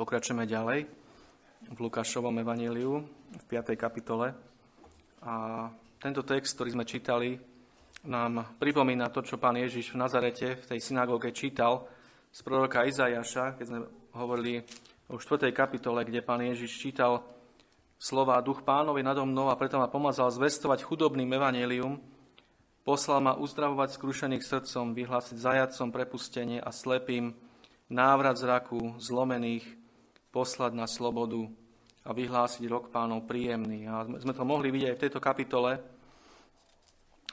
Pokračujeme ďalej v Lukášovom evaníliu v 5. kapitole. A tento text, ktorý sme čítali, nám pripomína to, čo pán Ježiš v Nazarete v tej synagóge čítal z proroka Izajaša, keď sme hovorili o 4. kapitole, kde pán Ježiš čítal slova Duch pánovi nado mnou a preto ma pomazal zvestovať chudobným evanílium, poslal ma uzdravovať skrušených srdcom, vyhlásiť zajacom prepustenie a slepým návrat zraku zlomených, poslať na slobodu a vyhlásiť rok pánov príjemný. A sme to mohli vidieť aj v tejto kapitole,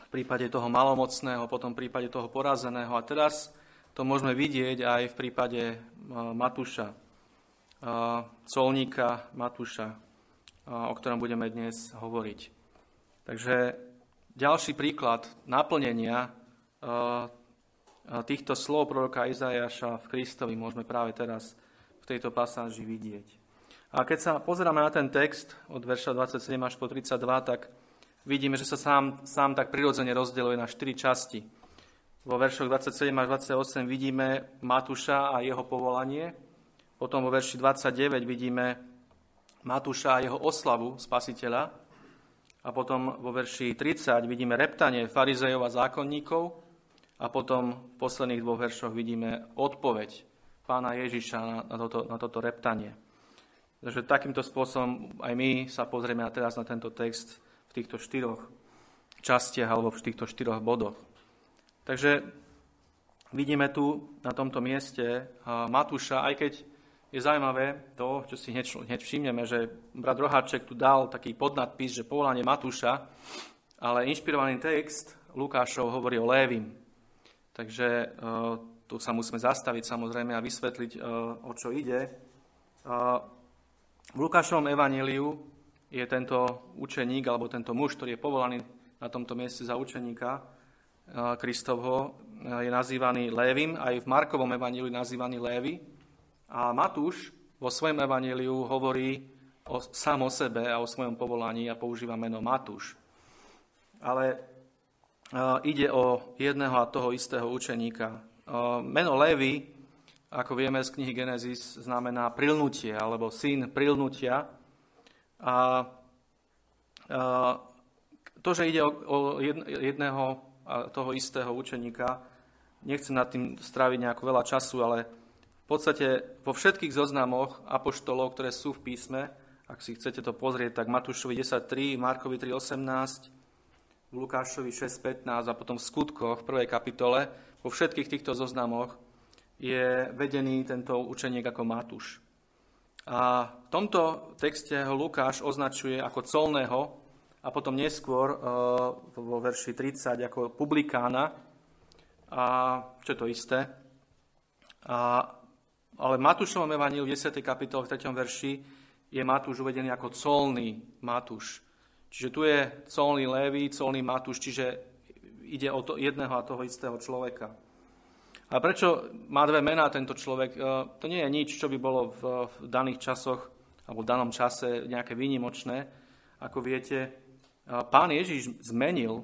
v prípade toho malomocného, potom v prípade toho porazeného. A teraz to môžeme vidieť aj v prípade e, Matúša, e, colníka Matúša, e, o ktorom budeme dnes hovoriť. Takže ďalší príklad naplnenia týchto slov proroka Izajaša v Kristovi môžeme práve teraz tejto pasáži vidieť. A keď sa pozeráme na ten text od verša 27 až po 32, tak vidíme, že sa sám, sám tak prirodzene rozdeľuje na štyri časti. Vo veršoch 27 až 28 vidíme Matúša a jeho povolanie, potom vo verši 29 vidíme Matúša a jeho oslavu spasiteľa a potom vo verši 30 vidíme reptanie farizejov a zákonníkov a potom v posledných dvoch veršoch vidíme odpoveď pána Ježiša na, na, toto, na toto reptanie. Takže takýmto spôsobom aj my sa pozrieme teraz na tento text v týchto štyroch častiach alebo v týchto štyroch bodoch. Takže vidíme tu na tomto mieste Matúša, aj keď je zaujímavé to, čo si hneď, hneď všimneme, že brat Roháček tu dal taký podnadpis, že povolanie Matúša, ale inšpirovaný text Lukášov hovorí o Lévim. Takže tu sa musíme zastaviť samozrejme a vysvetliť, e, o čo ide. E, v Lukášovom evaníliu je tento učeník, alebo tento muž, ktorý je povolaný na tomto mieste za učeníka e, Kristovho, je nazývaný Lévim, aj v Markovom evaníliu nazývaný Lévy. A Matúš vo svojom evaníliu hovorí o, sám o sebe a o svojom povolaní a používa meno Matúš. Ale ide o jedného a toho istého učeníka, Meno Lévy, ako vieme z knihy Genesis, znamená prilnutie alebo syn prilnutia. A to, že ide o jedného toho istého učeníka, nechcem nad tým stráviť nejako veľa času, ale v podstate vo všetkých zoznamoch apoštolov, ktoré sú v písme, ak si chcete to pozrieť, tak Matúšovi 10.3, Markovi 3.18, Lukášovi 6.15 a potom v skutkoch v prvej kapitole vo všetkých týchto zoznamoch je vedený tento učeniek ako Matúš. A v tomto texte ho Lukáš označuje ako colného a potom neskôr e, vo verši 30 ako publikána, a čo je to isté. A, ale v Matúšovom evaníliu v 10. kapitole v 3. verši je Matúš uvedený ako colný Matúš. Čiže tu je colný Lévy, colný Matúš, čiže ide o to jedného a toho istého človeka. A prečo má dve mená tento človek? E, to nie je nič, čo by bolo v, daných časoch alebo v danom čase nejaké výnimočné. Ako viete, e, pán Ježiš zmenil e,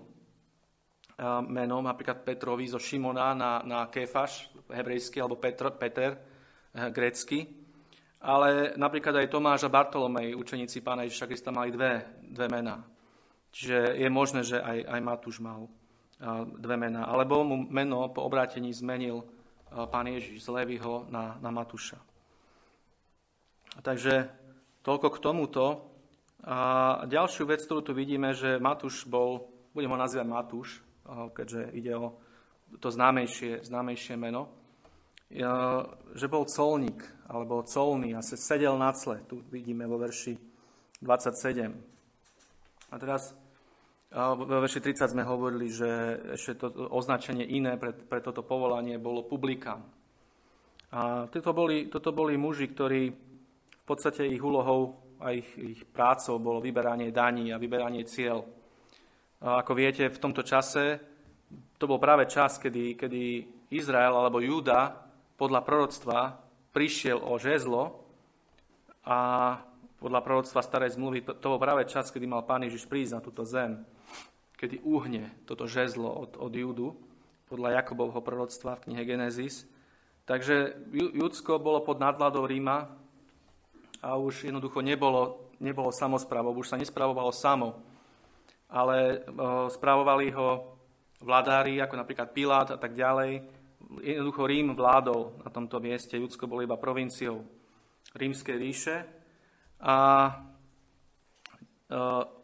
meno napríklad Petrovi zo Šimona na, na Kefaš, hebrejský, alebo Petr, Peter, grécky. Ale napríklad aj Tomáš a Bartolomej, učeníci pána Ježiša Krista, mali dve, dve mená. Čiže je možné, že aj, aj Matúš mal dve mená. Alebo mu meno po obrátení zmenil pán Ježiš z Levyho na, na Matúša. Takže toľko k tomuto. A ďalšiu vec, ktorú tu vidíme, že Matúš bol, budem ho nazývať Matúš, keďže ide o to známejšie, známejšie meno, že bol colník, alebo colný a sedel na cle. Tu vidíme vo verši 27. A teraz vo verši 30 sme hovorili, že ešte to označenie iné pre, pre toto povolanie bolo publikám. A toto boli, toto boli muži, ktorí v podstate ich úlohou a ich, ich prácou bolo vyberanie daní a vyberanie cieľ. A ako viete, v tomto čase to bol práve čas, kedy, kedy Izrael alebo Júda podľa proroctva prišiel o žezlo a podľa proroctva starej zmluvy to bol práve čas, kedy mal Pán Ježiš prísť na túto zem kedy uhne toto žezlo od, od Júdu, podľa Jakobovho proroctva v knihe Genesis. Takže Judsko bolo pod nadvládou Ríma a už jednoducho nebolo, nebolo samozprávou, už sa nespravovalo samo, ale spravovali ho vladári, ako napríklad Pilát a tak ďalej. Jednoducho Rím vládol na tomto mieste, Judsko bolo iba provinciou rímskej ríše. A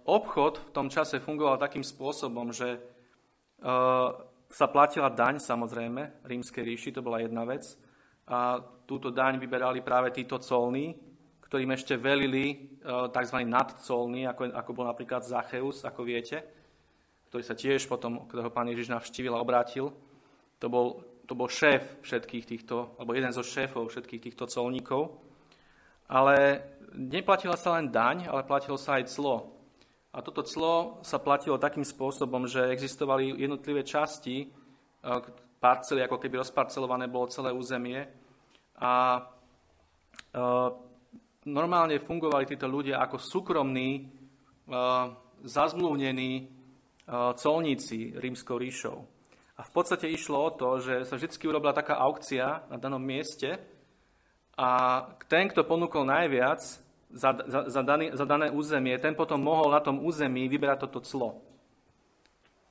obchod v tom čase fungoval takým spôsobom, že sa platila daň, samozrejme, rímskej ríši, to bola jedna vec. A túto daň vyberali práve títo colní, ktorým ešte velili e, tzv. nadcolní, ako, ako bol napríklad Zacheus, ako viete, ktorý sa tiež potom, ktorého pán Ježiš navštívil a obrátil. To bol, to bol šéf všetkých týchto, alebo jeden zo šéfov všetkých týchto colníkov. Ale neplatila sa len daň, ale platilo sa aj clo. A toto clo sa platilo takým spôsobom, že existovali jednotlivé časti, e, parcely, ako keby rozparcelované bolo celé územie. A e, normálne fungovali títo ľudia ako súkromní, e, zazmluvnení colníci rímskou ríšou. A v podstate išlo o to, že sa vždy urobila taká aukcia na danom mieste a ten, kto ponúkol najviac, za, za, za, daný, za dané územie, ten potom mohol na tom území vyberať toto clo.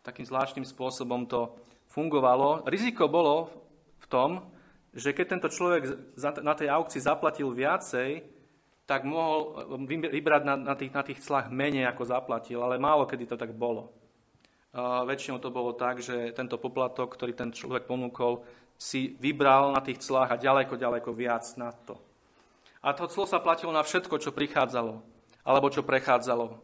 Takým zvláštnym spôsobom to fungovalo. Riziko bolo v tom, že keď tento človek na tej aukcii zaplatil viacej, tak mohol vybrať na, na, tých, na tých clách menej, ako zaplatil, ale málo kedy to tak bolo. A väčšinou to bolo tak, že tento poplatok, ktorý ten človek ponúkol, si vybral na tých clách a ďaleko, ďaleko viac na to. A to clo sa platilo na všetko, čo prichádzalo, alebo čo prechádzalo uh,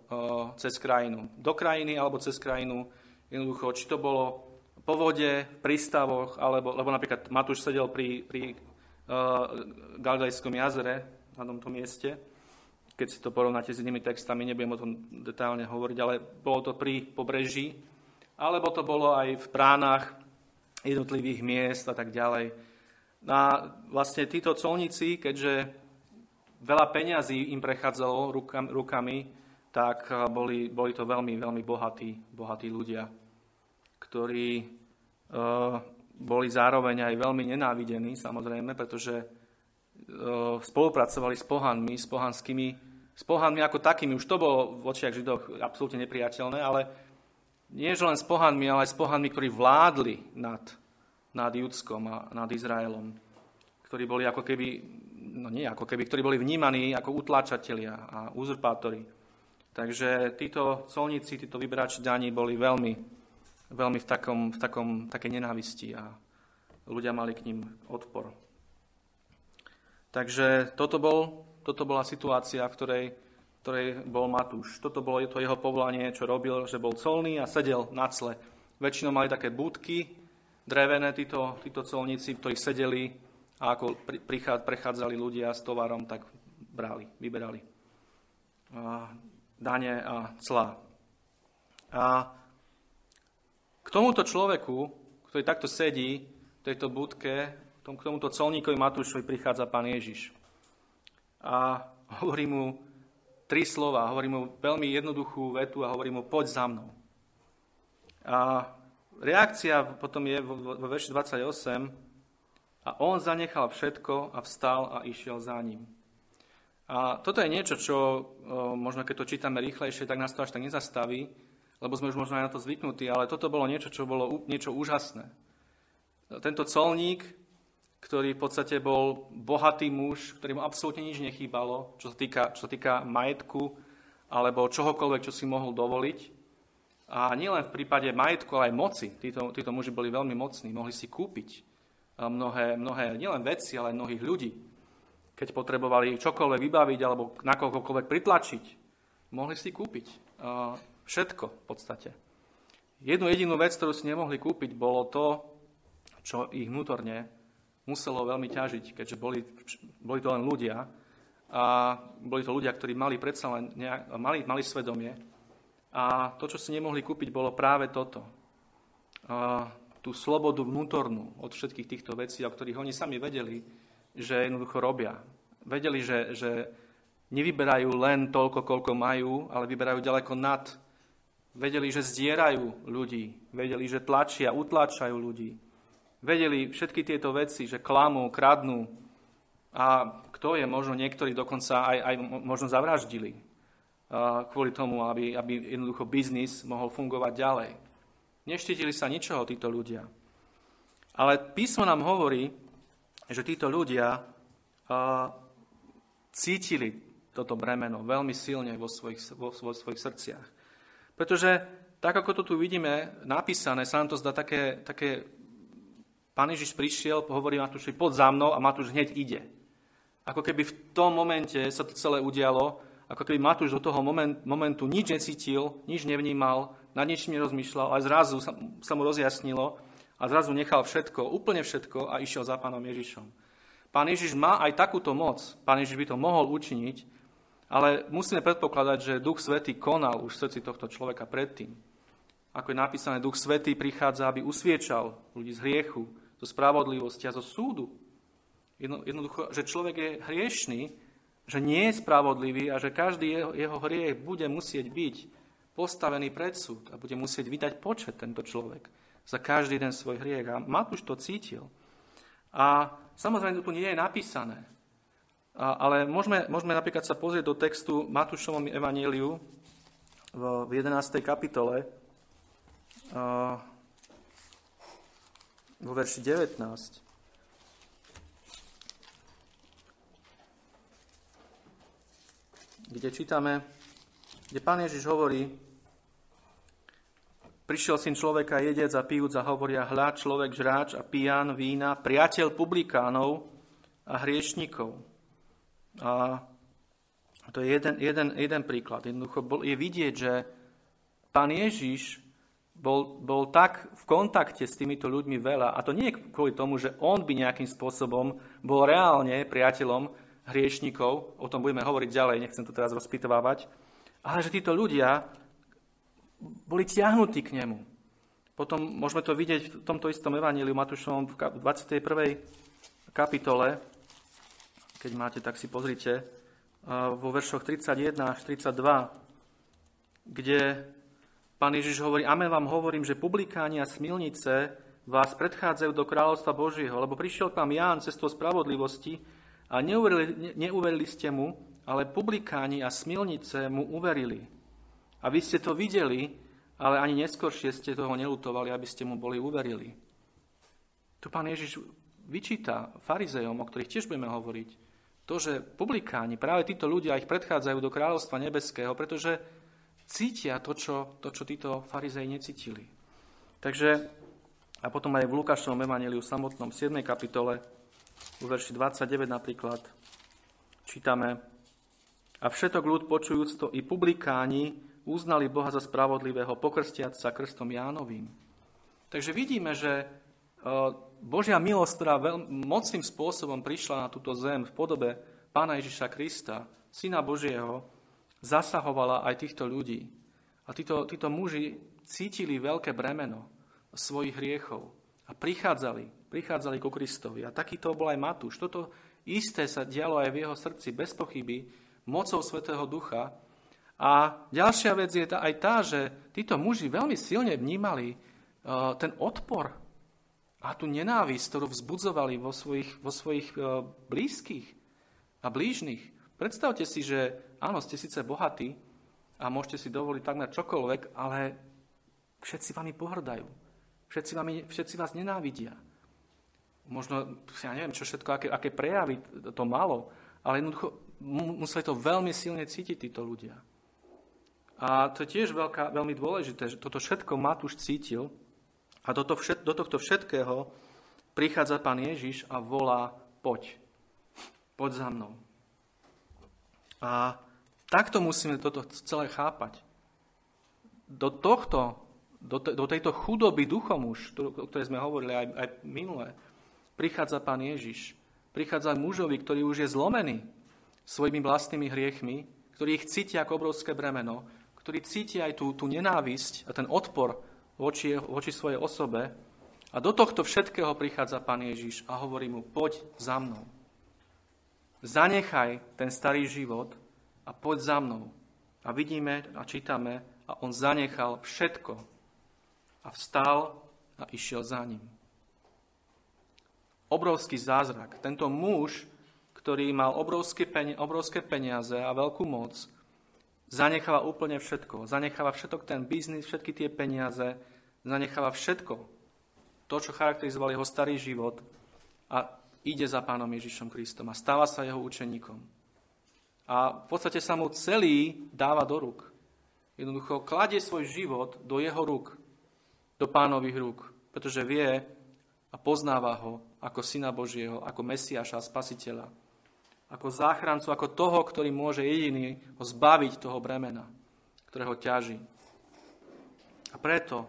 cez krajinu. Do krajiny alebo cez krajinu, jednoducho, či to bolo po vode, v prístavoch, alebo, lebo napríklad Matúš sedel pri, pri uh, Galilejskom jazere na tomto mieste, keď si to porovnáte s inými textami, nebudem o tom detálne hovoriť, ale bolo to pri pobreží, alebo to bolo aj v bránach jednotlivých miest a tak ďalej. A vlastne títo colníci, keďže veľa peňazí im prechádzalo rukami, tak eh, boli, boli to veľmi, veľmi bohatí, bohatí ľudia, ktorí uh, boli zároveň aj veľmi nenávidení, samozrejme, pretože uh, spolupracovali s pohanmi, s pohanskými, s pohanmi ako takými. Už to bolo v očiach Židoch absolútne nepriateľné, ale nie len s pohanmi, ale aj s pohanmi, ktorí vládli nad, nad Judskom a nad Izraelom, ktorí boli ako keby no nie ako keby, ktorí boli vnímaní ako utláčatelia a uzurpátori. Takže títo colníci, títo vyberači daní boli veľmi, veľmi v, takom, v takom, takej nenávisti a ľudia mali k ním odpor. Takže toto, bol, toto bola situácia, v ktorej, ktorej bol Matúš. Toto bolo to jeho povolanie, čo robil, že bol colný a sedel na cle. Väčšinou mali také budky, drevené títo, títo colníci, ktorí sedeli a ako prechádzali ľudia s tovarom, tak brali, vyberali dane a clá. A k tomuto človeku, ktorý takto sedí v tejto budke, k tomuto colníkovi Matúšovi prichádza pán Ježiš. A hovorí mu tri slova, hovorí mu veľmi jednoduchú vetu a hovorí mu poď za mnou. A reakcia potom je vo verši 28, a on zanechal všetko a vstal a išiel za ním. A toto je niečo, čo možno keď to čítame rýchlejšie, tak nás to až tak nezastaví, lebo sme už možno aj na to zvyknutí, ale toto bolo niečo, čo bolo niečo úžasné. Tento colník, ktorý v podstate bol bohatý muž, ktorý absolútne nič nechýbalo, čo sa týka, čo sa týka majetku alebo čohokoľvek, čo si mohol dovoliť. A nielen v prípade majetku, ale aj moci. Títo, títo muži boli veľmi mocní, mohli si kúpiť mnohé, mnohé nielen veci, ale aj mnohých ľudí. Keď potrebovali čokoľvek vybaviť alebo na kohokoľvek pritlačiť, mohli si kúpiť všetko v podstate. Jednu jedinú vec, ktorú si nemohli kúpiť, bolo to, čo ich vnútorne muselo veľmi ťažiť, keďže boli, boli to len ľudia a boli to ľudia, ktorí mali predsa len nejak, mali, mali svedomie a to, čo si nemohli kúpiť, bolo práve toto tú slobodu vnútornú od všetkých týchto vecí, o ktorých oni sami vedeli, že jednoducho robia. Vedeli, že, že nevyberajú len toľko, koľko majú, ale vyberajú ďaleko nad. Vedeli, že zdierajú ľudí. Vedeli, že tlačia, utláčajú ľudí. Vedeli všetky tieto veci, že klamú, kradnú. A kto je, možno niektorí dokonca aj, aj možno zavraždili kvôli tomu, aby, aby jednoducho biznis mohol fungovať ďalej. Neštítili sa ničoho títo ľudia. Ale písmo nám hovorí, že títo ľudia cítili toto bremeno veľmi silne vo svojich, vo, vo svojich srdciach. Pretože tak, ako to tu vidíme napísané, sa nám to zdá také, také Pán Ježiš prišiel, hovorí Matúšovi, pod za mnou a Matúš hneď ide. Ako keby v tom momente sa to celé udialo, ako keby Matúš do toho moment, momentu nič necítil, nič nevnímal, nad ničím nerozmýšľal, ale zrazu sa, sa mu rozjasnilo a zrazu nechal všetko, úplne všetko a išiel za pánom Ježišom. Pán Ježiš má aj takúto moc, pán Ježiš by to mohol učiniť, ale musíme predpokladať, že Duch Svetý konal už v srdci tohto človeka predtým. Ako je napísané, Duch Svetý prichádza, aby usviečal ľudí z hriechu, zo spravodlivosti a zo súdu. Jedno, jednoducho, že človek je hriešný, že nie je spravodlivý a že každý jeho, jeho hriech bude musieť byť postavený pred súd a bude musieť vydať počet tento človek za každý den svoj hriech. A Matúš to cítil. A samozrejme, to tu nie je napísané. A, ale môžeme, môžeme napríklad sa pozrieť do textu Matúšovom evaníliu v, v 11. kapitole. A, vo verši 19. Kde čítame, kde pán Ježiš hovorí, prišiel syn človeka jedec a pijúc a hovoria, hľa človek žráč a pijan vína, priateľ publikánov a hriešnikov. A to je jeden, jeden, jeden príklad. Jednoducho je vidieť, že pán Ježiš bol, bol tak v kontakte s týmito ľuďmi veľa, a to nie kvôli tomu, že on by nejakým spôsobom bol reálne priateľom hriešnikov, o tom budeme hovoriť ďalej, nechcem to teraz rozpitovávať, ale že títo ľudia boli tiahnutí k nemu. Potom môžeme to vidieť v tomto istom evaníliu Matúšovom v 21. kapitole, keď máte, tak si pozrite, vo veršoch 31 až 32, kde Pán Ježiš hovorí, amen vám hovorím, že publikáni a smilnice vás predchádzajú do kráľovstva Božieho, lebo prišiel tam Ján cestou spravodlivosti a neuverili, ne, neuverili ste mu, ale publikáni a smilnice mu uverili. A vy ste to videli, ale ani neskôršie ste toho nelutovali, aby ste mu boli uverili. Tu pán Ježiš vyčíta farizejom, o ktorých tiež budeme hovoriť, to, že publikáni, práve títo ľudia ich predchádzajú do kráľovstva nebeského, pretože cítia to, čo, to, čo títo farizei necítili. Takže, a potom aj v Lukášovom evaneliu samotnom 7. kapitole, v verši 29 napríklad, čítame, a všetok ľud počujúc to i publikáni uznali Boha za spravodlivého, pokrstiať sa krstom Jánovým. Takže vidíme, že e, Božia milosť, ktorá veľmi mocným spôsobom prišla na túto zem v podobe Pána Ježiša Krista, Syna Božieho, zasahovala aj týchto ľudí. A títo, títo muži cítili veľké bremeno svojich hriechov a prichádzali, prichádzali ku Kristovi. A takýto bol aj Matúš. Toto isté sa dialo aj v jeho srdci, bez pochyby, mocou Svetého Ducha. A ďalšia vec je aj tá, že títo muži veľmi silne vnímali uh, ten odpor a tú nenávisť, ktorú vzbudzovali vo svojich, vo svojich uh, blízkych a blížnych. Predstavte si, že áno, ste síce bohatí a môžete si dovoliť takmer čokoľvek, ale všetci vami pohrdajú. Všetci, vami, všetci vás nenávidia. Možno, ja neviem, čo všetko, aké, aké prejavy to malo, ale jednoducho museli to veľmi silne cítiť títo ľudia. A to je tiež veľká, veľmi dôležité, že toto všetko Matúš cítil a do, to všet, do tohto všetkého prichádza pán Ježiš a volá, poď, poď za mnou. A takto musíme toto celé chápať. Do tohto, do, te, do tejto chudoby duchom už, o ktorej sme hovorili aj, aj minule, prichádza Pán Ježiš. Prichádza mužovi, ktorý už je zlomený svojimi vlastnými hriechmi, ktorý ich cíti ako obrovské bremeno, ktorý cíti aj tú, tú nenávisť a ten odpor voči, voči svojej osobe. A do tohto všetkého prichádza Pán Ježiš a hovorí mu, poď za mnou. Zanechaj ten starý život a poď za mnou. A vidíme a čítame, a on zanechal všetko a vstal a išiel za ním. Obrovský zázrak. Tento muž, ktorý mal obrovské, peni- obrovské peniaze a veľkú moc, zanecháva úplne všetko. Zanecháva všetok ten biznis, všetky tie peniaze, zanecháva všetko. To, čo charakterizoval jeho starý život a ide za pánom Ježišom Kristom a stáva sa jeho učeníkom. A v podstate sa mu celý dáva do rúk. Jednoducho kladie svoj život do jeho rúk, do pánových rúk, pretože vie a poznáva ho ako syna Božieho, ako Mesiaša a Spasiteľa, ako záchrancu, ako toho, ktorý môže jediný ho zbaviť toho bremena, ktorého ťaží. A preto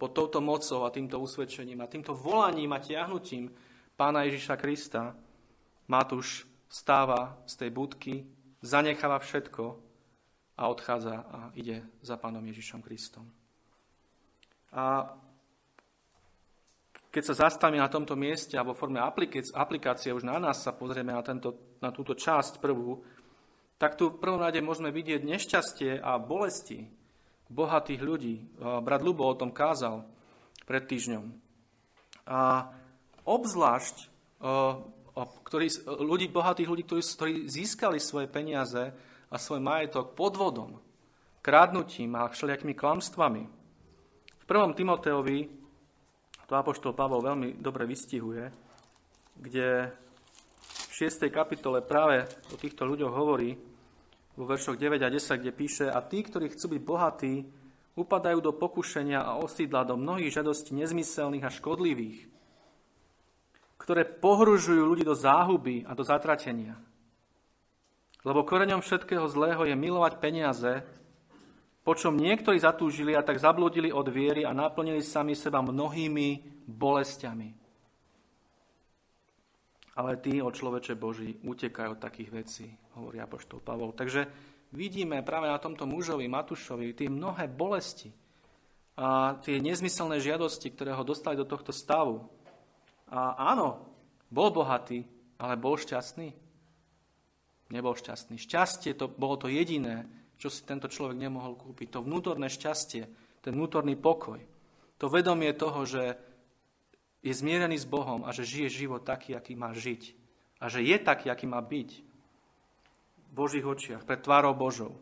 pod touto mocou a týmto usvedčením a týmto volaním a tiahnutím pána Ježiša Krista Matúš vstáva z tej budky, zanecháva všetko a odchádza a ide za pánom Ježišom Kristom. A keď sa zastavíme na tomto mieste a vo forme aplikácie už na nás sa pozrieme na, tento, na túto časť prvú, tak tu v prvom rade môžeme vidieť nešťastie a bolesti bohatých ľudí. Brat Lubo o tom kázal pred týždňom. A obzvlášť ktorý, ľudí, bohatých ľudí, ktorí, ktorí získali svoje peniaze a svoj majetok podvodom, krádnutím a všelijakými klamstvami. V 1. Timoteovi to Apoštol Pavol veľmi dobre vystihuje, kde v 6. kapitole práve o týchto ľuďoch hovorí vo veršoch 9 a 10, kde píše A tí, ktorí chcú byť bohatí, upadajú do pokušenia a osídla do mnohých žiadostí nezmyselných a škodlivých, ktoré pohružujú ľudí do záhuby a do zatratenia lebo koreňom všetkého zlého je milovať peniaze, počom niektorí zatúžili a tak zabludili od viery a naplnili sami seba mnohými bolestiami. Ale tí, o človeče Boží, utekajú od takých vecí, hovorí Apoštol Pavol. Takže vidíme práve na tomto mužovi, Matušovi, tie mnohé bolesti a tie nezmyselné žiadosti, ktoré ho dostali do tohto stavu. A áno, bol bohatý, ale bol šťastný nebol šťastný. Šťastie to bolo to jediné, čo si tento človek nemohol kúpiť. To vnútorné šťastie, ten vnútorný pokoj. To vedomie toho, že je zmierený s Bohom a že žije život taký, aký má žiť. A že je taký, aký má byť v Božích očiach, pred tvárou Božou.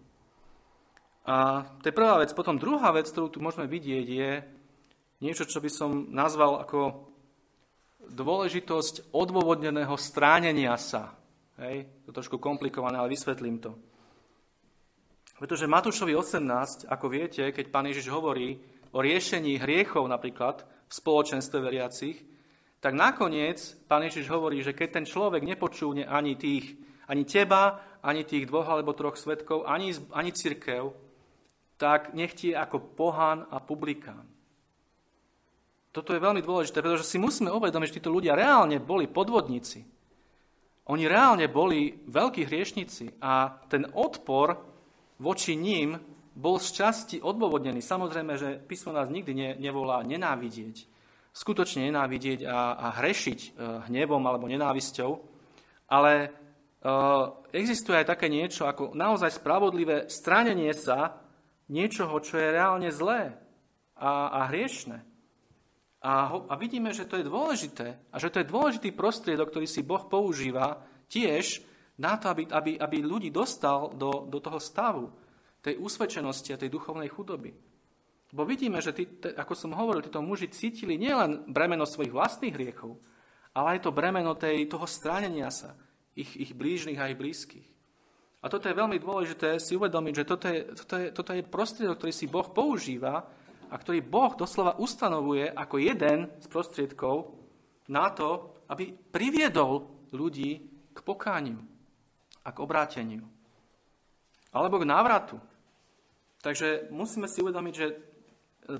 A to je prvá vec. Potom druhá vec, ktorú tu môžeme vidieť, je niečo, čo by som nazval ako dôležitosť odôvodneného stránenia sa Hej, to trošku komplikované, ale vysvetlím to. Pretože Matúšovi 18, ako viete, keď pán Ježiš hovorí o riešení hriechov napríklad v spoločenstve veriacich, tak nakoniec pán Ježiš hovorí, že keď ten človek nepočúne ani tých, ani teba, ani tých dvoch alebo troch svetkov, ani, ani církev, tak nech ti je ako pohan a publikán. Toto je veľmi dôležité, pretože si musíme uvedomiť, že títo ľudia reálne boli podvodníci. Oni reálne boli veľkí hriešnici a ten odpor voči ním bol z časti odôvodnený. Samozrejme, že písmo nás nikdy ne, nevolá nenávidieť, skutočne nenávidieť a, a hrešiť e, hnevom alebo nenávisťou, ale e, existuje aj také niečo ako naozaj spravodlivé stránenie sa niečoho, čo je reálne zlé a, a hriešne. A, ho, a vidíme, že to je dôležité a že to je dôležitý prostriedok, ktorý si Boh používa tiež na to, aby, aby, aby ľudí dostal do, do toho stavu, tej usvedčenosti a tej duchovnej chudoby. Bo vidíme, že, tí, ako som hovoril, títo muži cítili nielen bremeno svojich vlastných hriechov, ale aj to bremeno tej, toho stránenia sa, ich, ich blížnych a ich blízkych. A toto je veľmi dôležité si uvedomiť, že toto je, toto je, toto je prostriedok, ktorý si Boh používa a ktorý Boh doslova ustanovuje ako jeden z prostriedkov na to, aby priviedol ľudí k pokániu a k obráteniu. Alebo k návratu. Takže musíme si uvedomiť, že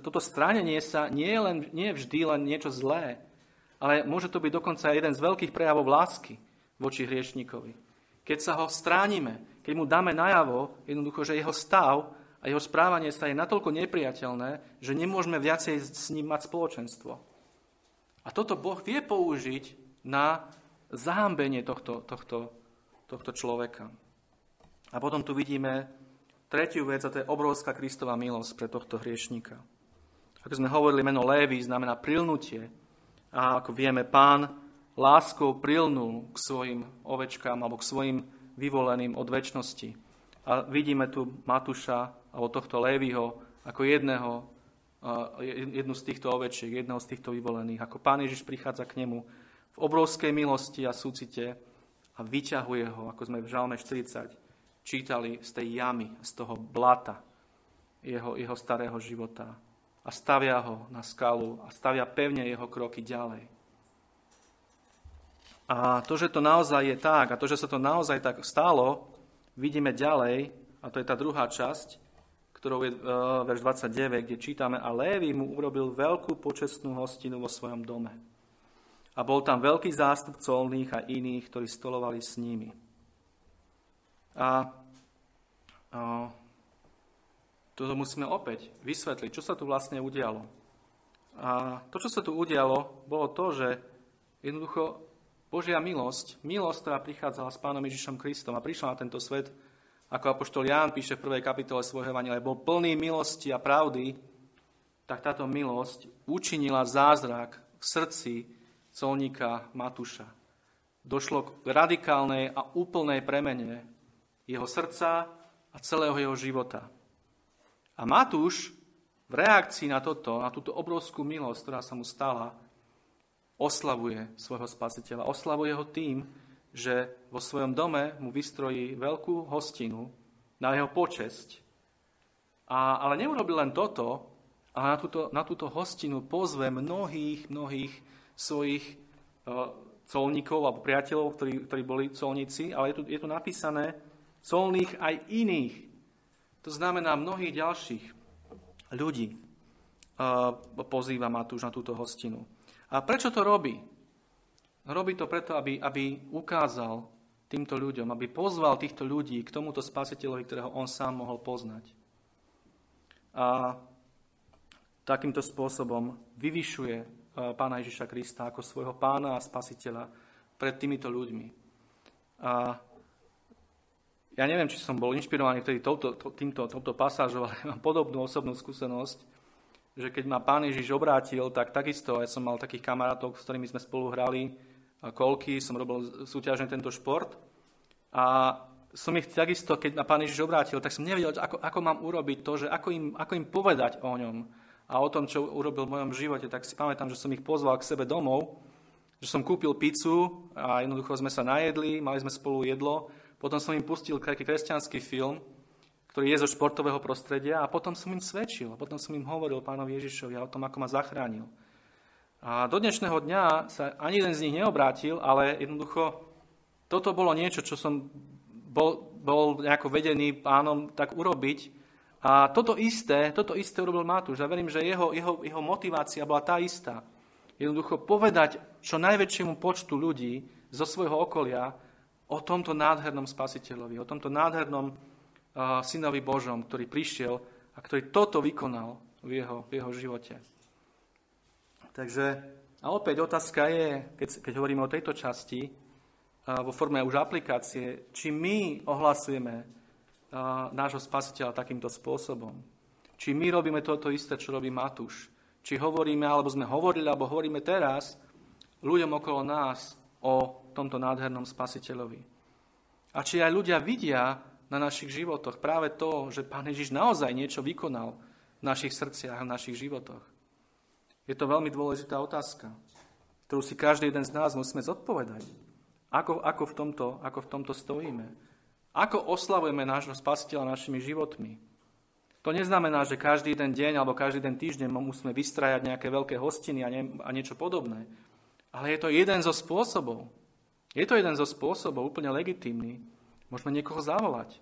toto stránenie sa nie je, len, nie je vždy len niečo zlé, ale môže to byť dokonca jeden z veľkých prejavov lásky voči hriešníkovi. Keď sa ho stránime, keď mu dáme najavo, jednoducho, že jeho stav a jeho správanie sa je natoľko nepriateľné, že nemôžeme viacej s ním mať spoločenstvo. A toto Boh vie použiť na zahambenie tohto, tohto, tohto človeka. A potom tu vidíme tretiu vec, a to je obrovská Kristová milosť pre tohto hriešníka. Ako sme hovorili, meno Lévy znamená prilnutie. A ako vieme, pán láskou prilnul k svojim ovečkám alebo k svojim vyvoleným od väčšnosti. A vidíme tu Matúša alebo tohto Lévyho ako jedného, jednu z týchto ovečiek, jedného z týchto vyvolených. Ako Pán Ježiš prichádza k nemu v obrovskej milosti a súcite a vyťahuje ho, ako sme v Žalme 40 čítali, z tej jamy, z toho blata jeho, jeho starého života. A stavia ho na skalu a stavia pevne jeho kroky ďalej. A to, že to naozaj je tak, a to, že sa to naozaj tak stalo, vidíme ďalej, a to je tá druhá časť, ktorou je uh, verš 29, kde čítame, a Lévy mu urobil veľkú počestnú hostinu vo svojom dome. A bol tam veľký zástup colných a iných, ktorí stolovali s nimi. A, a toto musíme opäť vysvetliť, čo sa tu vlastne udialo. A to, čo sa tu udialo, bolo to, že jednoducho Božia milosť, milosť, ktorá prichádzala s Pánom Ježišom Kristom a prišla na tento svet, ako apoštol Ján píše v prvej kapitole svojho evangelia, bol plný milosti a pravdy, tak táto milosť učinila zázrak v srdci colníka Matúša. Došlo k radikálnej a úplnej premene jeho srdca a celého jeho života. A Matúš v reakcii na toto, na túto obrovskú milosť, ktorá sa mu stala, oslavuje svojho spasiteľa. Oslavuje ho tým, že vo svojom dome mu vystrojí veľkú hostinu na jeho počesť. A, ale neurobil len toto, a na túto, na túto hostinu pozve mnohých, mnohých svojich uh, colníkov alebo priateľov, ktorí, ktorí boli colníci, ale je tu, je tu napísané colných aj iných. To znamená mnohých ďalších ľudí uh, pozýva Matúš na túto hostinu. A prečo to robí? Robí to preto, aby, aby ukázal týmto ľuďom, aby pozval týchto ľudí k tomuto spasiteľovi, ktorého on sám mohol poznať. A takýmto spôsobom vyvyšuje e, pána Ježiša Krista ako svojho pána a spasiteľa pred týmito ľuďmi. A ja neviem, či som bol inšpirovaný vtedy touto, týmto, touto pasážou, ale mám podobnú osobnú skúsenosť, že keď ma pán Ježiš obrátil, tak takisto ja som mal takých kamarátov, s ktorými sme spolu hrali kolky, som robil súťažne tento šport. A som ich takisto, keď ma pán Ježiš obrátil, tak som nevedel, ako, ako mám urobiť to, že ako im, ako im povedať o ňom a o tom, čo urobil v mojom živote. Tak si pamätám, že som ich pozval k sebe domov, že som kúpil pizzu a jednoducho sme sa najedli, mali sme spolu jedlo. Potom som im pustil taký kresťanský film, ktorý je zo športového prostredia a potom som im svedčil, potom som im hovoril pánovi Ježišovi o tom, ako ma zachránil. A do dnešného dňa sa ani jeden z nich neobrátil, ale jednoducho toto bolo niečo, čo som bol, bol nejako vedený pánom tak urobiť. A toto isté, toto isté urobil Matúš. A verím, že jeho, jeho, jeho motivácia bola tá istá. Jednoducho povedať čo najväčšiemu počtu ľudí zo svojho okolia o tomto nádhernom spasiteľovi, o tomto nádhernom synovi Božom, ktorý prišiel a ktorý toto vykonal v jeho, v jeho živote. Takže, a opäť otázka je, keď, keď hovoríme o tejto časti, vo forme už aplikácie, či my ohlasujeme nášho spasiteľa takýmto spôsobom. Či my robíme toto isté, čo robí Matúš. Či hovoríme, alebo sme hovorili, alebo hovoríme teraz ľuďom okolo nás o tomto nádhernom spasiteľovi. A či aj ľudia vidia na našich životoch. Práve to, že Pán Ježiš naozaj niečo vykonal v našich srdciach v našich životoch. Je to veľmi dôležitá otázka, ktorú si každý jeden z nás musíme zodpovedať. Ako, ako, v, tomto, ako v tomto stojíme? Ako oslavujeme nášho spasiteľa našimi životmi? To neznamená, že každý jeden deň alebo každý den týždeň musíme vystrajať nejaké veľké hostiny a, nie, a niečo podobné. Ale je to jeden zo spôsobov. Je to jeden zo spôsobov, úplne legitímny, Môžeme niekoho zavolať,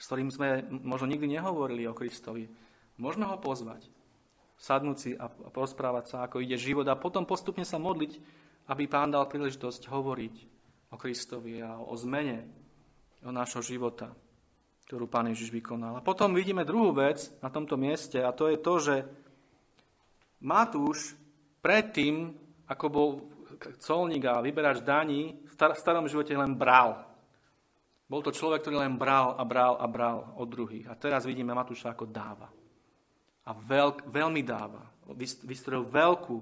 s ktorým sme možno nikdy nehovorili o Kristovi. Môžeme ho pozvať, sadnúť si a porozprávať sa, ako ide život a potom postupne sa modliť, aby Pán dal príležitosť hovoriť o Kristovi a o zmene o nášho života, ktorú Pán Ježiš vykonal. A potom vidíme druhú vec na tomto mieste a to je to, že Matúš predtým, ako bol colník a vyberač daní, v starom živote len bral. Bol to človek, ktorý len bral a bral a bral od druhých. A teraz vidíme Matúša ako dáva. A veľk, veľmi dáva. Vystrojil veľkú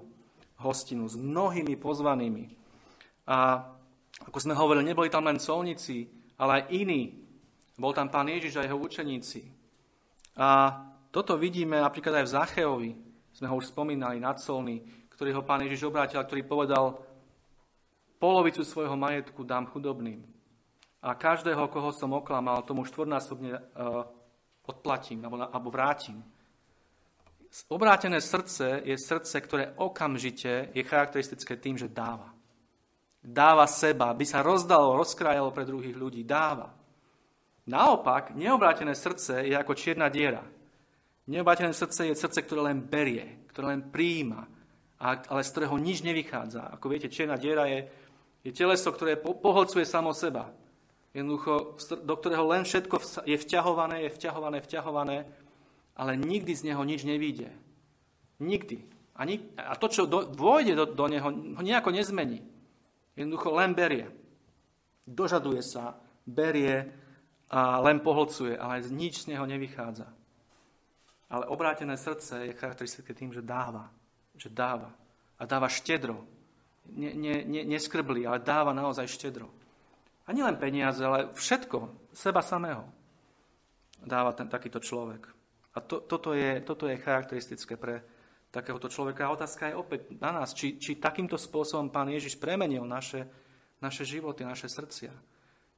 hostinu s mnohými pozvanými. A ako sme hovorili, neboli tam len colníci, ale aj iní. Bol tam pán Ježiš a jeho učeníci. A toto vidíme napríklad aj v Zacheovi. Sme ho už spomínali, na colný, ktorý ho pán Ježiš obrátil, ktorý povedal, polovicu svojho majetku dám chudobným. A každého, koho som oklamal, tomu štvornásobne uh, odplatím alebo, vrátim. Obrátené srdce je srdce, ktoré okamžite je charakteristické tým, že dáva. Dáva seba, by sa rozdalo, rozkrájalo pre druhých ľudí. Dáva. Naopak, neobrátené srdce je ako čierna diera. Neobrátené srdce je srdce, ktoré len berie, ktoré len príjima, ale z ktorého nič nevychádza. Ako viete, čierna diera je, je teleso, ktoré poholcuje samo seba. Jednoducho, do ktorého len všetko je vťahované, je vťahované, vťahované ale nikdy z neho nič nevíde. Nikdy. A, nik- a to, čo do, vôjde do, do neho, ho nejako nezmení. Jednoducho len berie. Dožaduje sa, berie a len pohlcuje, ale nič z neho nevychádza. Ale obrátené srdce je charakteristické tým, že dáva. Že dáva. A dáva štedro. Ne, ne, ne, neskrblí, ale dáva naozaj štedro. A nielen peniaze, ale všetko, seba samého dáva ten, takýto človek. A to, toto, je, toto je charakteristické pre takéhoto človeka. A otázka je opäť na nás, či, či takýmto spôsobom pán Ježiš premenil naše, naše životy, naše srdcia.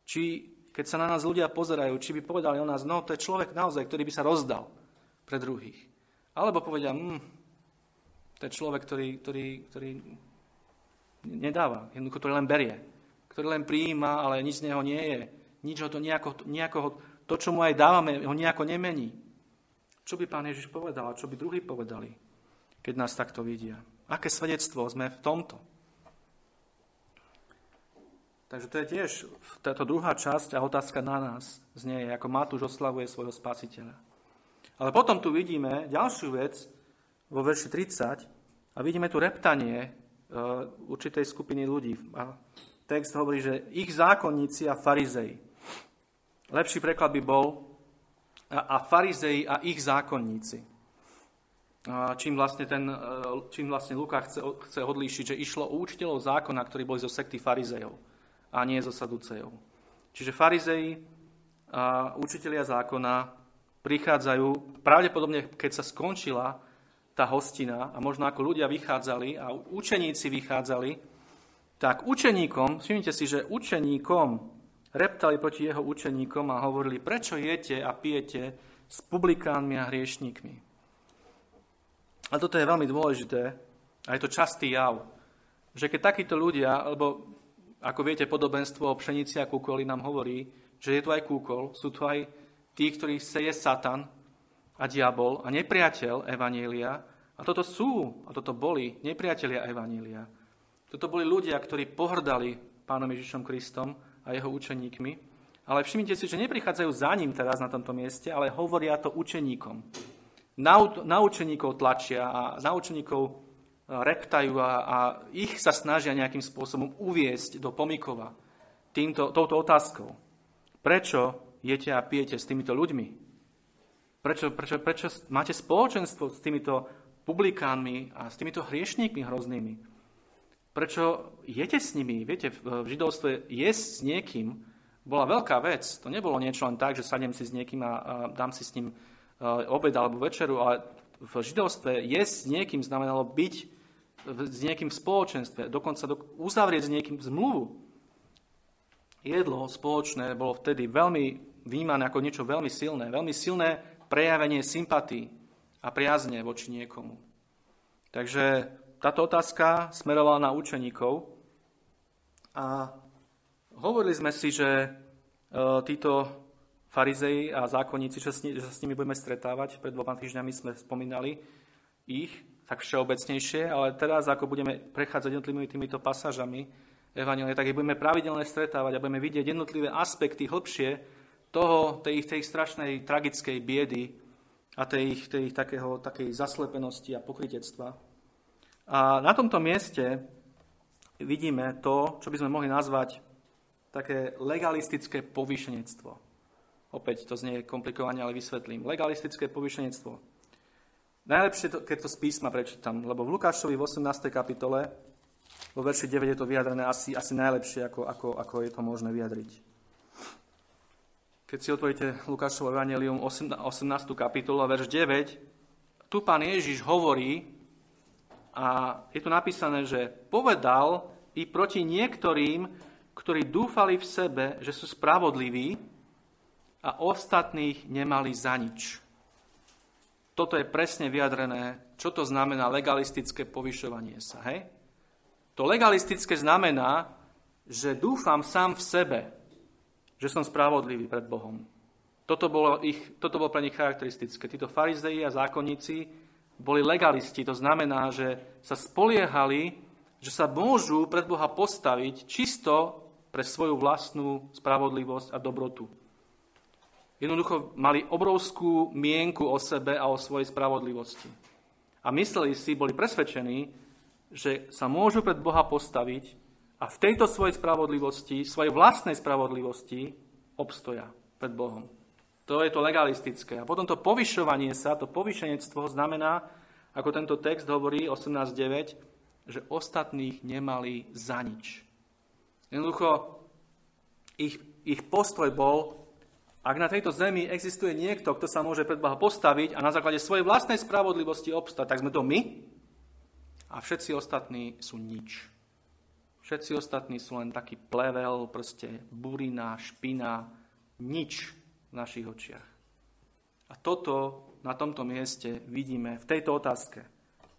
Či keď sa na nás ľudia pozerajú, či by povedali o nás, no to je človek naozaj, ktorý by sa rozdal pre druhých. Alebo povedia, hm, to je človek, ktorý, ktorý, ktorý nedáva, jednoducho to len berie, ktorý len prijíma, ale nič z neho nie je. Nič ho to nejako, nejako to, čo mu aj dávame, ho nejako nemení. Čo by pán Ježiš povedal a čo by druhí povedali, keď nás takto vidia? Aké svedectvo sme v tomto? Takže to je tiež táto druhá časť a otázka na nás znie, ako Matúš oslavuje svojho spasiteľa. Ale potom tu vidíme ďalšiu vec vo verši 30 a vidíme tu reptanie uh, určitej skupiny ľudí. A text hovorí, že ich zákonníci a farizei. Lepší preklad by bol a farizei a ich zákonníci. Čím vlastne, ten, e, čím vlastne Lukáš chce, chce odlíšiť, že išlo o učiteľov zákona, ktorí boli zo sekty farizejov a nie zo saducejov. Čiže farizei a učitelia zákona prichádzajú, pravdepodobne keď sa skončila tá hostina a možno ako ľudia vychádzali a učeníci vychádzali, tak učeníkom, všimnite si, že učeníkom reptali proti jeho učeníkom a hovorili, prečo jete a pijete s publikánmi a hriešníkmi. A toto je veľmi dôležité a je to častý jav, že keď takíto ľudia, alebo ako viete, podobenstvo o pšenici a kúkoli nám hovorí, že je tu aj kúkol, sú tu aj tí, ktorí seje Satan a diabol a nepriateľ Evanielia. A toto sú, a toto boli nepriatelia Evanielia. Toto boli ľudia, ktorí pohrdali pánom Ježišom Kristom a jeho učeníkmi. Ale všimnite si, že neprichádzajú za ním teraz na tomto mieste, ale hovoria to učeníkom. Na, na učeníkov tlačia a na učeníkov e, reptajú a, a ich sa snažia nejakým spôsobom uviesť do pomikova týmto, touto otázkou. Prečo jete a pijete s týmito ľuďmi? Prečo, prečo, prečo máte spoločenstvo s týmito publikánmi a s týmito hriešníkmi hroznými? Prečo jete s nimi? Viete, v židovstve jesť s niekým bola veľká vec. To nebolo niečo len tak, že sadnem si s niekým a, dám si s ním obed alebo večeru, ale v židovstve jesť s niekým znamenalo byť s niekým v spoločenstve, dokonca do, uzavrieť s niekým zmluvu. Jedlo spoločné bolo vtedy veľmi výmané ako niečo veľmi silné, veľmi silné prejavenie sympatí a priazne voči niekomu. Takže táto otázka smerovala na učeníkov a hovorili sme si, že e, títo farizei a zákonníci, že, sa s nimi budeme stretávať, pred dvoma týždňami sme spomínali ich, tak všeobecnejšie, ale teraz, ako budeme prechádzať jednotlivými týmito pasážami Evangelia, tak ich budeme pravidelne stretávať a budeme vidieť jednotlivé aspekty hĺbšie toho, tej, tej strašnej tragickej biedy a tej, tej takého, takej zaslepenosti a pokritectva. A na tomto mieste vidíme to, čo by sme mohli nazvať také legalistické povýšenectvo. Opäť to znie komplikovane, ale vysvetlím. Legalistické povýšenectvo. Najlepšie, to, keď to z písma prečítam, lebo v Lukášovi v 18. kapitole Vo verši 9 je to vyjadrené asi, asi najlepšie, ako, ako, ako je to možné vyjadriť. Keď si otvoríte Lukášovo Evangelium 18. kapitolu a verš 9, tu pán Ježiš hovorí, a je tu napísané, že povedal i proti niektorým, ktorí dúfali v sebe, že sú spravodliví a ostatných nemali za nič. Toto je presne vyjadrené, čo to znamená legalistické povyšovanie sa. Hej? To legalistické znamená, že dúfam sám v sebe, že som spravodlivý pred Bohom. Toto bolo, ich, toto bolo pre nich charakteristické. Títo farizei a zákonníci boli legalisti. To znamená, že sa spoliehali, že sa môžu pred Boha postaviť čisto pre svoju vlastnú spravodlivosť a dobrotu. Jednoducho mali obrovskú mienku o sebe a o svojej spravodlivosti. A mysleli si, boli presvedčení, že sa môžu pred Boha postaviť a v tejto svojej spravodlivosti, svojej vlastnej spravodlivosti obstoja pred Bohom. To je to legalistické. A potom to povyšovanie sa, to povyšenectvo znamená, ako tento text hovorí 18.9, že ostatných nemali za nič. Jednoducho, ich, ich postoj bol, ak na tejto zemi existuje niekto, kto sa môže pred Boha postaviť a na základe svojej vlastnej spravodlivosti obstať, tak sme to my a všetci ostatní sú nič. Všetci ostatní sú len taký plevel, proste burina, špina, nič v našich očiach. A toto na tomto mieste vidíme v tejto otázke.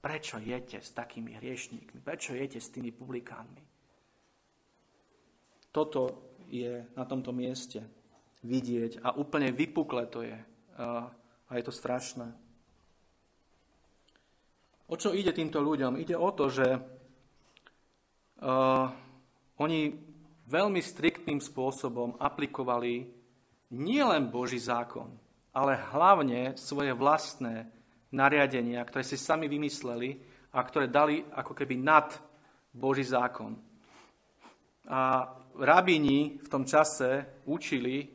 Prečo jete s takými hriešníkmi? Prečo jete s tými publikánmi? Toto je na tomto mieste vidieť a úplne vypukle to je. A je to strašné. O čo ide týmto ľuďom? Ide o to, že uh, oni veľmi striktným spôsobom aplikovali nielen Boží zákon, ale hlavne svoje vlastné nariadenia, ktoré si sami vymysleli a ktoré dali ako keby nad Boží zákon. A rabíni v tom čase učili,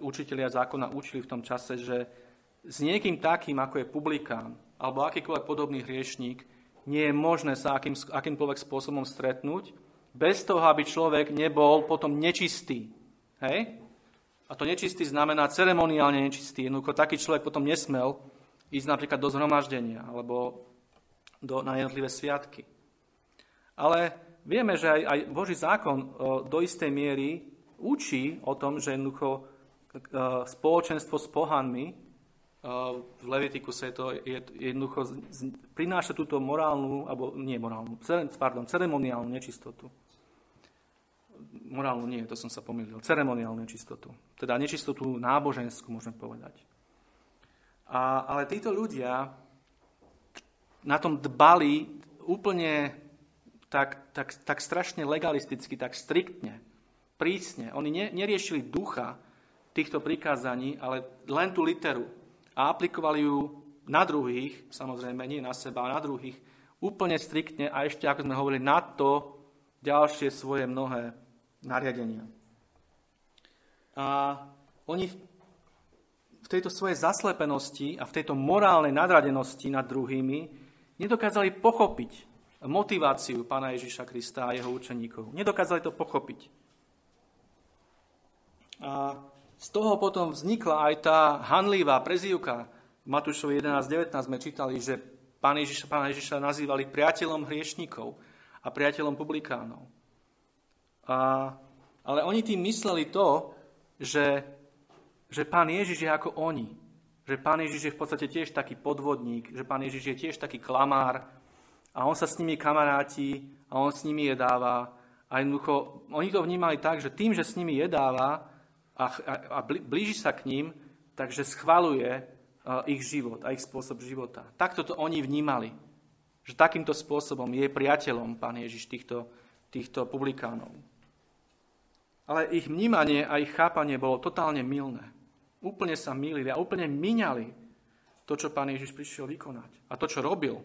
učitelia zákona učili v tom čase, že s niekým takým, ako je publikán, alebo akýkoľvek podobný hriešník, nie je možné sa akým, akýmkoľvek spôsobom stretnúť, bez toho, aby človek nebol potom nečistý. Hej? A to nečistý znamená ceremoniálne nečistý. Jednoducho taký človek potom nesmel ísť napríklad do zhromaždenia alebo do, na jednotlivé sviatky. Ale vieme, že aj, aj Boží zákon o, do istej miery učí o tom, že jednoducho o, spoločenstvo s pohanmi v Levitikuse to je, jednoducho prináša túto morálnu, alebo nie morálnu, pardon, ceremoniálnu nečistotu. Morálnu nie, to som sa pomýlil. Ceremoniálnu nečistotu. Teda nečistotu náboženskú, môžem povedať. A, ale títo ľudia na tom dbali úplne tak, tak, tak strašne legalisticky, tak striktne, prísne. Oni ne, neriešili ducha týchto prikázaní, ale len tú literu a aplikovali ju na druhých, samozrejme nie na seba, na druhých, úplne striktne a ešte, ako sme hovorili, na to ďalšie svoje mnohé nariadenia. A oni v tejto svojej zaslepenosti a v tejto morálnej nadradenosti nad druhými nedokázali pochopiť motiváciu pána Ježiša Krista a jeho učeníkov. Nedokázali to pochopiť. A z toho potom vznikla aj tá hanlivá prezývka. Matúšovi 11.19 sme čítali, že pán Ježiša, pána Ježiša nazývali priateľom hriešnikov a priateľom publikánov. A, ale oni tým mysleli to, že, že pán Ježiš je ako oni. Že pán Ježiš je v podstate tiež taký podvodník, že pán Ježiš je tiež taký klamár a on sa s nimi kamaráti a on s nimi jedáva. A jednoducho, oni to vnímali tak, že tým, že s nimi jedáva, a, a, a blíži sa k ním, takže schvaluje ich život a ich spôsob života. Takto to oni vnímali, že takýmto spôsobom je priateľom pán Ježiš týchto, týchto publikánov. Ale ich vnímanie a ich chápanie bolo totálne milné. Úplne sa milili a úplne miňali to, čo pán Ježiš prišiel vykonať a to, čo robil.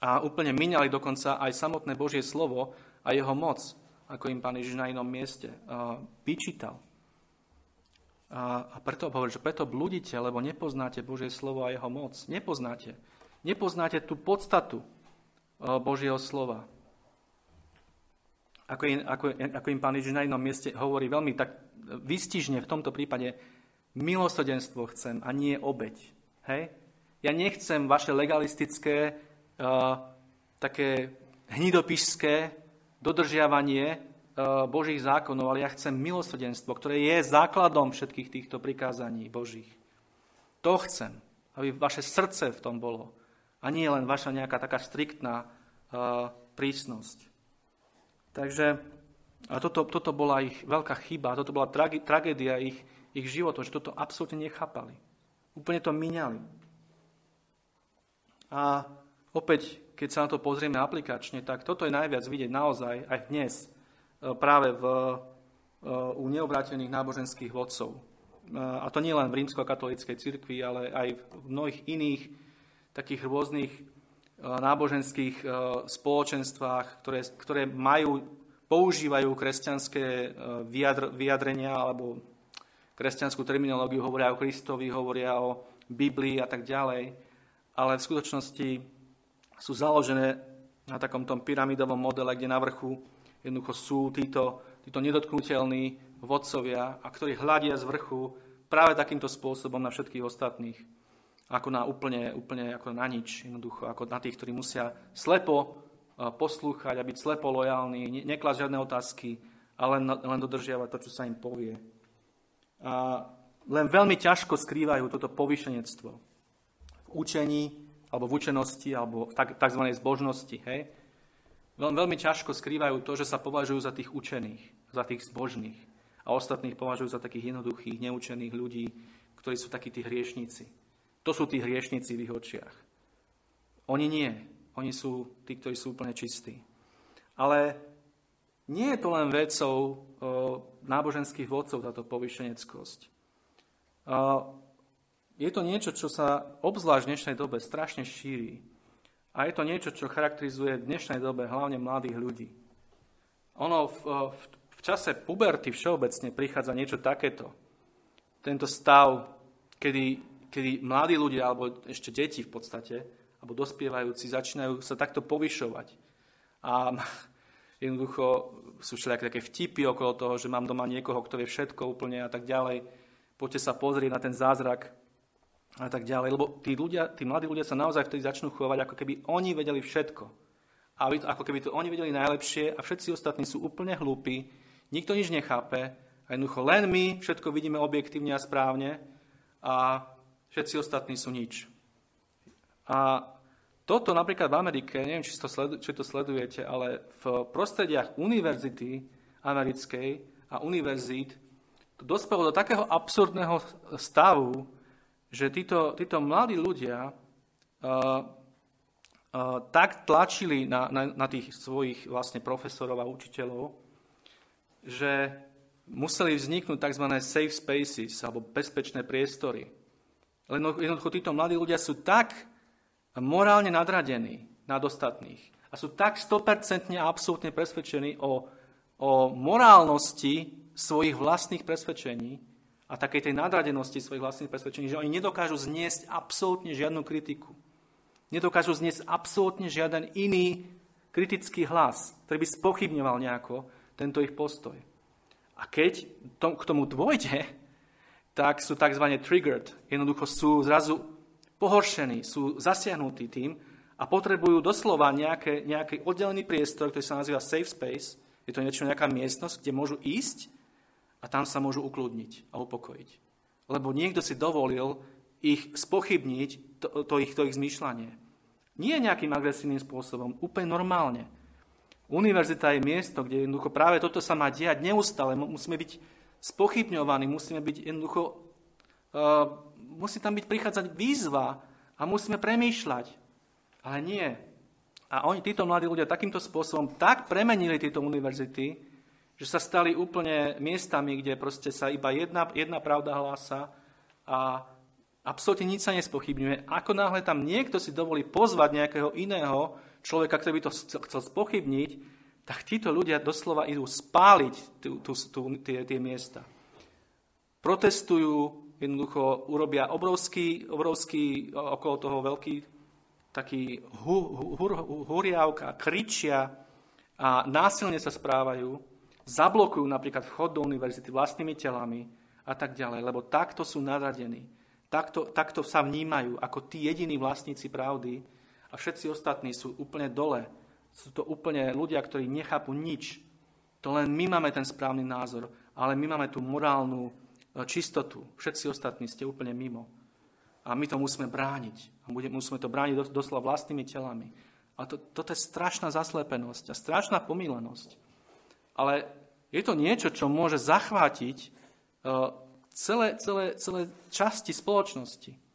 A úplne miňali dokonca aj samotné Božie slovo a jeho moc, ako im pán Ježiš na inom mieste vyčítal. A, a preto hovorí, že preto bludíte, lebo nepoznáte Božie slovo a jeho moc. Nepoznáte. Nepoznáte tú podstatu Božieho slova. Ako im, ako, ako im pán Ježiš na jednom mieste hovorí veľmi tak vystižne v tomto prípade, milosrdenstvo chcem a nie obeď. Hej? Ja nechcem vaše legalistické, uh, také hnidopišské dodržiavanie uh, Božích zákonov, ale ja chcem milosrdenstvo, ktoré je základom všetkých týchto prikázaní Božích. To chcem, aby vaše srdce v tom bolo. A nie len vaša nejaká taká striktná uh, prísnosť. Takže a toto, toto bola ich veľká chyba, toto bola trage, tragédia ich, ich životov, že toto absolútne nechápali. Úplne to miňali. A opäť, keď sa na to pozrieme aplikačne, tak toto je najviac vidieť naozaj aj dnes e, práve v, e, u neobrátených náboženských vodcov. E, a to nie len v rímsko-katolíckej cirkvi, ale aj v mnohých iných takých rôznych náboženských spoločenstvách, ktoré, ktoré majú používajú kresťanské e, vyjadr, vyjadrenia alebo kresťanskú terminológiu, hovoria o Kristovi, hovoria o Biblii a tak ďalej, ale v skutočnosti sú založené na takom tom pyramidovom modele, kde na vrchu jednoducho sú títo, títo nedotknutelní vodcovia, a ktorí hľadia z vrchu práve takýmto spôsobom na všetkých ostatných, ako na úplne, úplne ako na nič, jednoducho, ako na tých, ktorí musia slepo poslúchať a byť slepo lojálny, neklásť žiadne otázky, ale len, len dodržiavať to, čo sa im povie. A len veľmi ťažko skrývajú toto povyšenectvo v učení, alebo v učenosti, alebo v tzv. zbožnosti. Hej? Veľmi, veľmi ťažko skrývajú to, že sa považujú za tých učených, za tých zbožných a ostatných považujú za takých jednoduchých, neučených ľudí, ktorí sú takí tí hriešníci. To sú tí hriešníci v ich očiach. Oni nie. Oni sú tí, ktorí sú úplne čistí. Ale nie je to len vecou o, náboženských vodcov, táto povyšeneckosť. O, je to niečo, čo sa obzvlášť v dnešnej dobe strašne šíri. A je to niečo, čo charakterizuje v dnešnej dobe hlavne mladých ľudí. Ono v, v, v čase puberty všeobecne prichádza niečo takéto. Tento stav, kedy, kedy mladí ľudia, alebo ešte deti v podstate, alebo dospievajúci začínajú sa takto povyšovať. A jednoducho sú všelijaké také vtipy okolo toho, že mám doma niekoho, kto vie všetko úplne a tak ďalej. Poďte sa pozrieť na ten zázrak a tak ďalej. Lebo tí, ľudia, tí mladí ľudia sa naozaj vtedy začnú chovať, ako keby oni vedeli všetko. A ako keby to oni vedeli najlepšie a všetci ostatní sú úplne hlúpi, nikto nič nechápe a jednoducho len my všetko vidíme objektívne a správne a všetci ostatní sú nič. A toto napríklad v Amerike, neviem, či to, sledu, či to sledujete, ale v prostrediach univerzity americkej a univerzít to dospelo do takého absurdného stavu, že títo, títo mladí ľudia uh, uh, tak tlačili na, na, na tých svojich vlastne profesorov a učiteľov, že museli vzniknúť tzv. safe spaces, alebo bezpečné priestory. Len jednoducho títo mladí ľudia sú tak morálne nadradení nad ostatných a sú tak 100% a absolútne presvedčení o, o morálnosti svojich vlastných presvedčení a takej tej nadradenosti svojich vlastných presvedčení, že oni nedokážu zniesť absolútne žiadnu kritiku. Nedokážu zniesť absolútne žiaden iný kritický hlas, ktorý by spochybňoval nejako tento ich postoj. A keď to, k tomu dôjde, tak sú tzv. triggered. Jednoducho sú zrazu pohoršení, sú zasiahnutí tým a potrebujú doslova nejaké, nejaký oddelený priestor, ktorý sa nazýva safe space. Je to niečo, nejaká miestnosť, kde môžu ísť a tam sa môžu ukludniť a upokojiť. Lebo niekto si dovolil ich spochybniť, to, to, ich, to ich zmýšľanie. Nie nejakým agresívnym spôsobom, úplne normálne. Univerzita je miesto, kde jednoducho práve toto sa má diať neustále. Musíme byť spochybňovaní, musíme byť jednoducho uh, musí tam byť prichádzať výzva a musíme premýšľať. Ale nie. A oni, títo mladí ľudia, takýmto spôsobom tak premenili tieto univerzity, že sa stali úplne miestami, kde proste sa iba jedna, jedna pravda hlása a absolútne nič sa nespochybňuje. Ako náhle tam niekto si dovolí pozvať nejakého iného človeka, ktorý by to chcel spochybniť, tak títo ľudia doslova idú spáliť tú, tú, tú, tie, tie miesta. Protestujú, jednoducho urobia obrovský, obrovský okolo toho veľký taký hu, hu, hu, huriavka, kričia a násilne sa správajú, zablokujú napríklad vchod do univerzity vlastnými telami a tak ďalej, lebo takto sú nadradení. Takto, takto sa vnímajú ako tí jediní vlastníci pravdy a všetci ostatní sú úplne dole. Sú to úplne ľudia, ktorí nechápu nič. To len my máme ten správny názor, ale my máme tú morálnu e, čistotu. Všetci ostatní ste úplne mimo. A my to musíme brániť. A musíme to brániť doslova vlastnými telami. A to, toto je strašná zaslepenosť a strašná pomílenosť. Ale je to niečo, čo môže zachvátiť e, celé, celé, celé časti spoločnosti.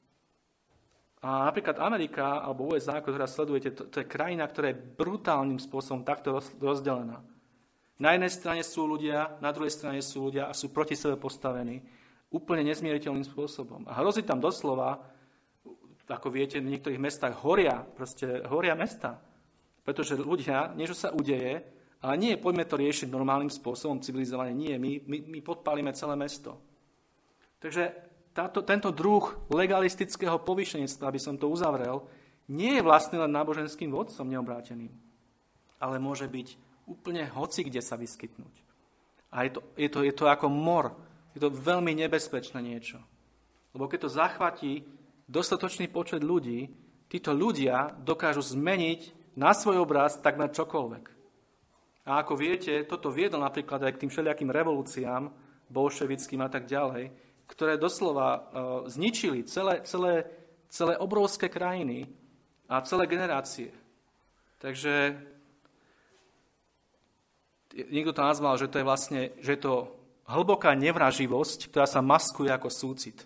A napríklad Amerika alebo USA, ako teraz sledujete, to, to je krajina, ktorá je brutálnym spôsobom takto rozdelená. Na jednej strane sú ľudia, na druhej strane sú ľudia a sú proti sebe postavení úplne nezmieriteľným spôsobom. A hrozí tam doslova, ako viete, v niektorých mestách horia, proste horia mesta. Pretože ľudia, niečo sa udeje, ale nie, poďme to riešiť normálnym spôsobom, civilizovane. Nie, my, my, my podpálime celé mesto. Takže táto, tento druh legalistického povýšenectva, aby som to uzavrel, nie je vlastne len náboženským vodcom neobráteným, ale môže byť úplne hoci kde sa vyskytnúť. A je to, je, to, je to ako mor. Je to veľmi nebezpečné niečo. Lebo keď to zachvatí dostatočný počet ľudí, títo ľudia dokážu zmeniť na svoj obraz takmer čokoľvek. A ako viete, toto viedlo napríklad aj k tým všelijakým revolúciám, bolševickým a tak ďalej, ktoré doslova uh, zničili celé, celé, celé obrovské krajiny a celé generácie. Takže niekto to nazval, že to je vlastne že je to hlboká nevraživosť, ktorá sa maskuje ako súcit.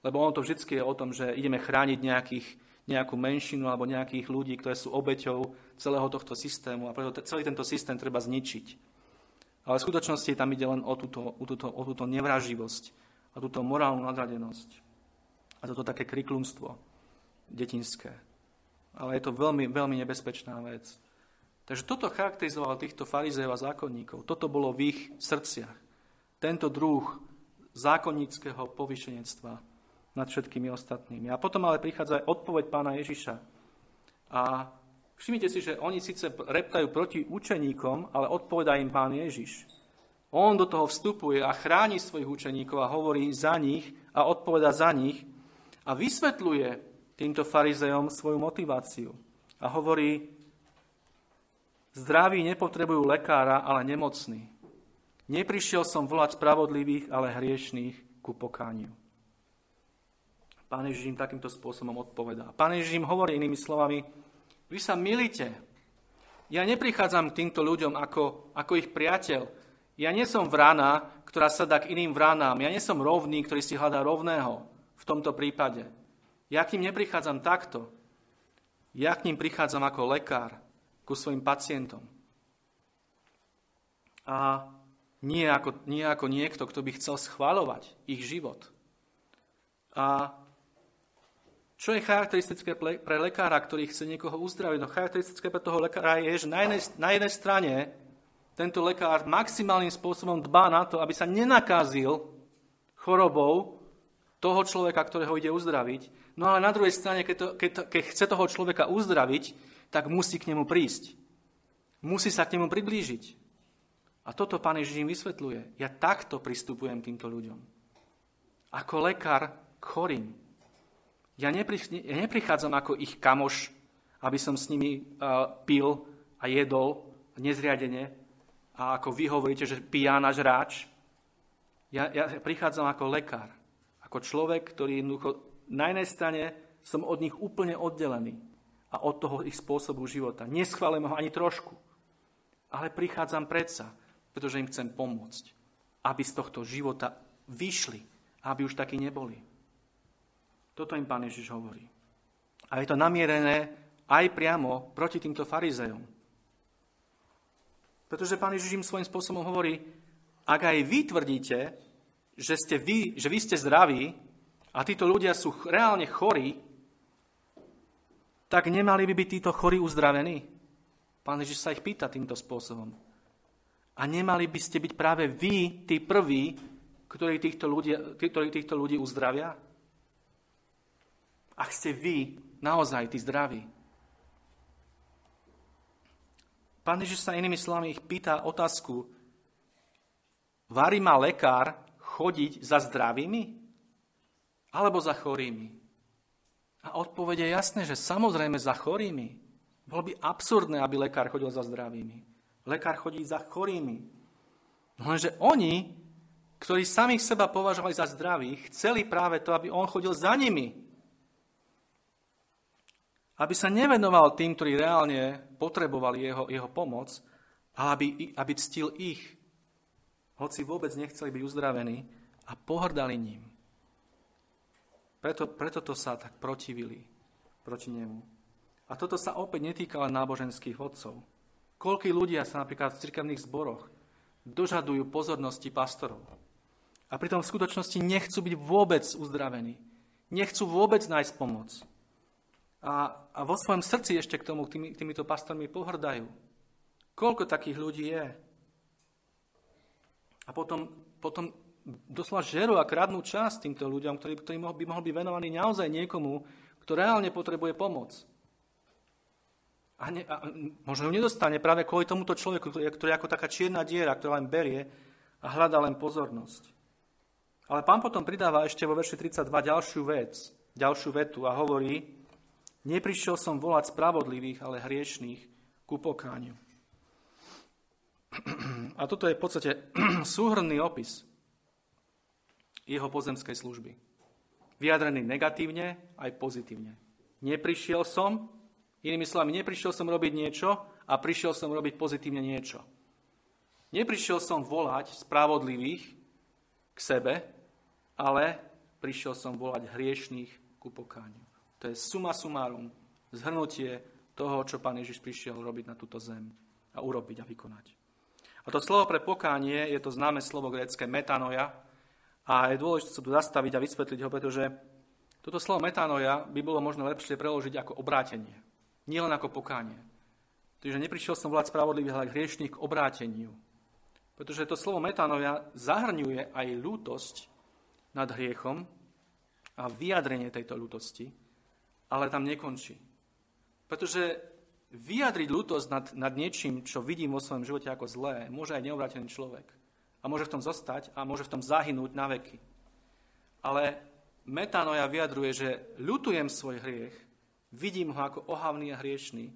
Lebo ono to vždy je o tom, že ideme chrániť nejakých, nejakú menšinu alebo nejakých ľudí, ktoré sú obeťou celého tohto systému a preto celý tento systém treba zničiť. Ale v skutočnosti tam ide len o túto, o túto, o túto nevraživosť a túto morálnu nadradenosť a toto také kriklunstvo detinské. Ale je to veľmi, veľmi nebezpečná vec. Takže toto charakterizovalo týchto farizejov a zákonníkov. Toto bolo v ich srdciach. Tento druh zákonníckého povyšenectva nad všetkými ostatnými. A potom ale prichádza aj odpoveď pána Ježiša. A všimnite si, že oni síce reptajú proti učeníkom, ale odpovedá im pán Ježiš. On do toho vstupuje a chráni svojich učeníkov a hovorí za nich a odpoveda za nich a vysvetľuje týmto farizejom svoju motiváciu. A hovorí, zdraví nepotrebujú lekára, ale nemocní. Neprišiel som volať spravodlivých, ale hriešných ku pokániu. Pán Ježiš im takýmto spôsobom odpovedá. Pán Ježiš im hovorí inými slovami, vy sa milíte. Ja neprichádzam k týmto ľuďom ako, ako ich priateľ, ja nie som vrana, ktorá sa dá k iným vranám. Ja nie som rovný, ktorý si hľadá rovného v tomto prípade. Ja k ním neprichádzam takto. Ja k ním prichádzam ako lekár ku svojim pacientom. A nie ako, nie ako niekto, kto by chcel schváľovať ich život. A čo je charakteristické pre lekára, ktorý chce niekoho uzdraviť? No charakteristické pre toho lekára je, že na jednej, na jednej strane tento lekár maximálnym spôsobom dbá na to, aby sa nenakázil chorobou toho človeka, ktorého ide uzdraviť. No ale na druhej strane, keď, to, keď, to, keď chce toho človeka uzdraviť, tak musí k nemu prísť. Musí sa k nemu priblížiť. A toto pán Ježiš im vysvetľuje. Ja takto pristupujem k týmto ľuďom. Ako lekár k chorým. Ja, nepri, ja neprichádzam ako ich kamoš, aby som s nimi uh, pil a jedol nezriadene, a ako vy hovoríte, že piján a žráč. Ja, ja prichádzam ako lekár, ako človek, ktorý jednoducho na jednej strane som od nich úplne oddelený a od toho ich spôsobu života. Neschválim ho ani trošku, ale prichádzam predsa, pretože im chcem pomôcť, aby z tohto života vyšli, aby už takí neboli. Toto im Pán Ježiš hovorí. A je to namierené aj priamo proti týmto farizejom. Pretože pán Ježiš im svojím spôsobom hovorí, ak aj vy tvrdíte, že, ste vy, že vy ste zdraví a títo ľudia sú reálne chorí, tak nemali by byť títo chorí uzdravení? Pán Ježiš sa ich pýta týmto spôsobom. A nemali by ste byť práve vy, tí prví, ktorí týchto ľudí, ktorí týchto ľudí uzdravia? Ak ste vy naozaj tí zdraví. Pán Ježiš sa inými slovami ich pýta otázku, varí ma lekár chodiť za zdravými alebo za chorými? A odpovede je jasné, že samozrejme za chorými. Bolo by absurdné, aby lekár chodil za zdravými. Lekár chodí za chorými. Lenže oni, ktorí samých seba považovali za zdravých, chceli práve to, aby on chodil za nimi. Aby sa nevenoval tým, ktorí reálne potrebovali jeho, jeho pomoc, ale aby, aby ctil ich, hoci vôbec nechceli byť uzdravení a pohrdali ním. Preto, preto to sa tak protivili proti nemu. A toto sa opäť netýka len náboženských vodcov. Koľkí ľudia sa napríklad v cirkevných zboroch dožadujú pozornosti pastorov. A pritom v skutočnosti nechcú byť vôbec uzdravení. Nechcú vôbec nájsť pomoc. A, a vo svojom srdci ešte k tomu tými, týmito pastormi pohrdajú. Koľko takých ľudí je? A potom, potom doslova žerú a kradnú čas týmto ľuďom, ktorí, ktorí by mohli byť venovaní naozaj niekomu, kto reálne potrebuje pomoc. A, ne, a možno ju nedostane práve kvôli tomuto človeku, ktorý, ktorý je ako taká čierna diera, ktorá len berie a hľadá len pozornosť. Ale pán potom pridáva ešte vo verši 32 ďalšiu vec, ďalšiu vetu a hovorí, neprišiel som volať spravodlivých, ale hriešných ku pokániu. A toto je v podstate súhrný opis jeho pozemskej služby. Vyjadrený negatívne aj pozitívne. Neprišiel som, inými slovami, neprišiel som robiť niečo a prišiel som robiť pozitívne niečo. Neprišiel som volať spravodlivých k sebe, ale prišiel som volať hriešných ku pokániu. To je suma sumárum, zhrnutie toho, čo pán Ježiš prišiel robiť na túto zem a urobiť a vykonať. A to slovo pre pokánie je to známe slovo grécké metanoja, a je dôležité sa tu zastaviť a vysvetliť ho, pretože toto slovo metanoja by bolo možno lepšie preložiť ako obrátenie. Nielen ako pokánie. Takže neprišiel som volať spravodlivý, ale hriešných k obráteniu. Pretože to slovo metanoja zahrňuje aj lútosť nad hriechom a vyjadrenie tejto lútosti, ale tam nekončí. Pretože vyjadriť lútosť nad, nad niečím, čo vidím vo svojom živote ako zlé, môže aj neobrátený človek a môže v tom zostať a môže v tom zahynúť na veky. Ale metanoja vyjadruje, že ľutujem svoj hriech, vidím ho ako ohavný a hriešný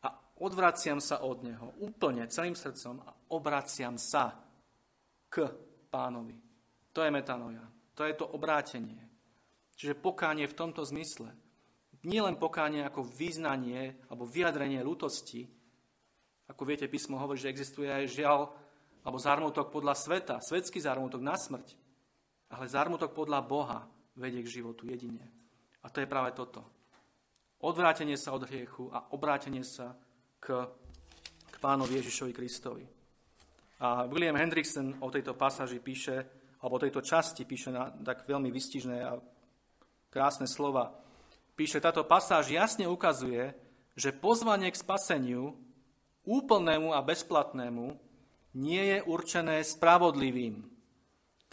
a odvraciam sa od neho úplne celým srdcom a obraciam sa k pánovi. To je metanoja. To je to obrátenie. Čiže pokánie v tomto zmysle. Nie len pokánie ako význanie alebo vyjadrenie ľutosti, ako viete, písmo hovorí, že existuje aj žiaľ alebo zármutok podľa sveta, svetský zármutok na smrť, ale zármutok podľa Boha vedie k životu jedine. A to je práve toto. Odvrátenie sa od hriechu a obrátenie sa k, k pánovi Ježišovi Kristovi. A William Hendrickson o tejto pasáži píše, alebo o tejto časti píše na tak veľmi vystižné a krásne slova. Píše, táto pasáž jasne ukazuje, že pozvanie k spaseniu, úplnému a bezplatnému, nie je určené spravodlivým,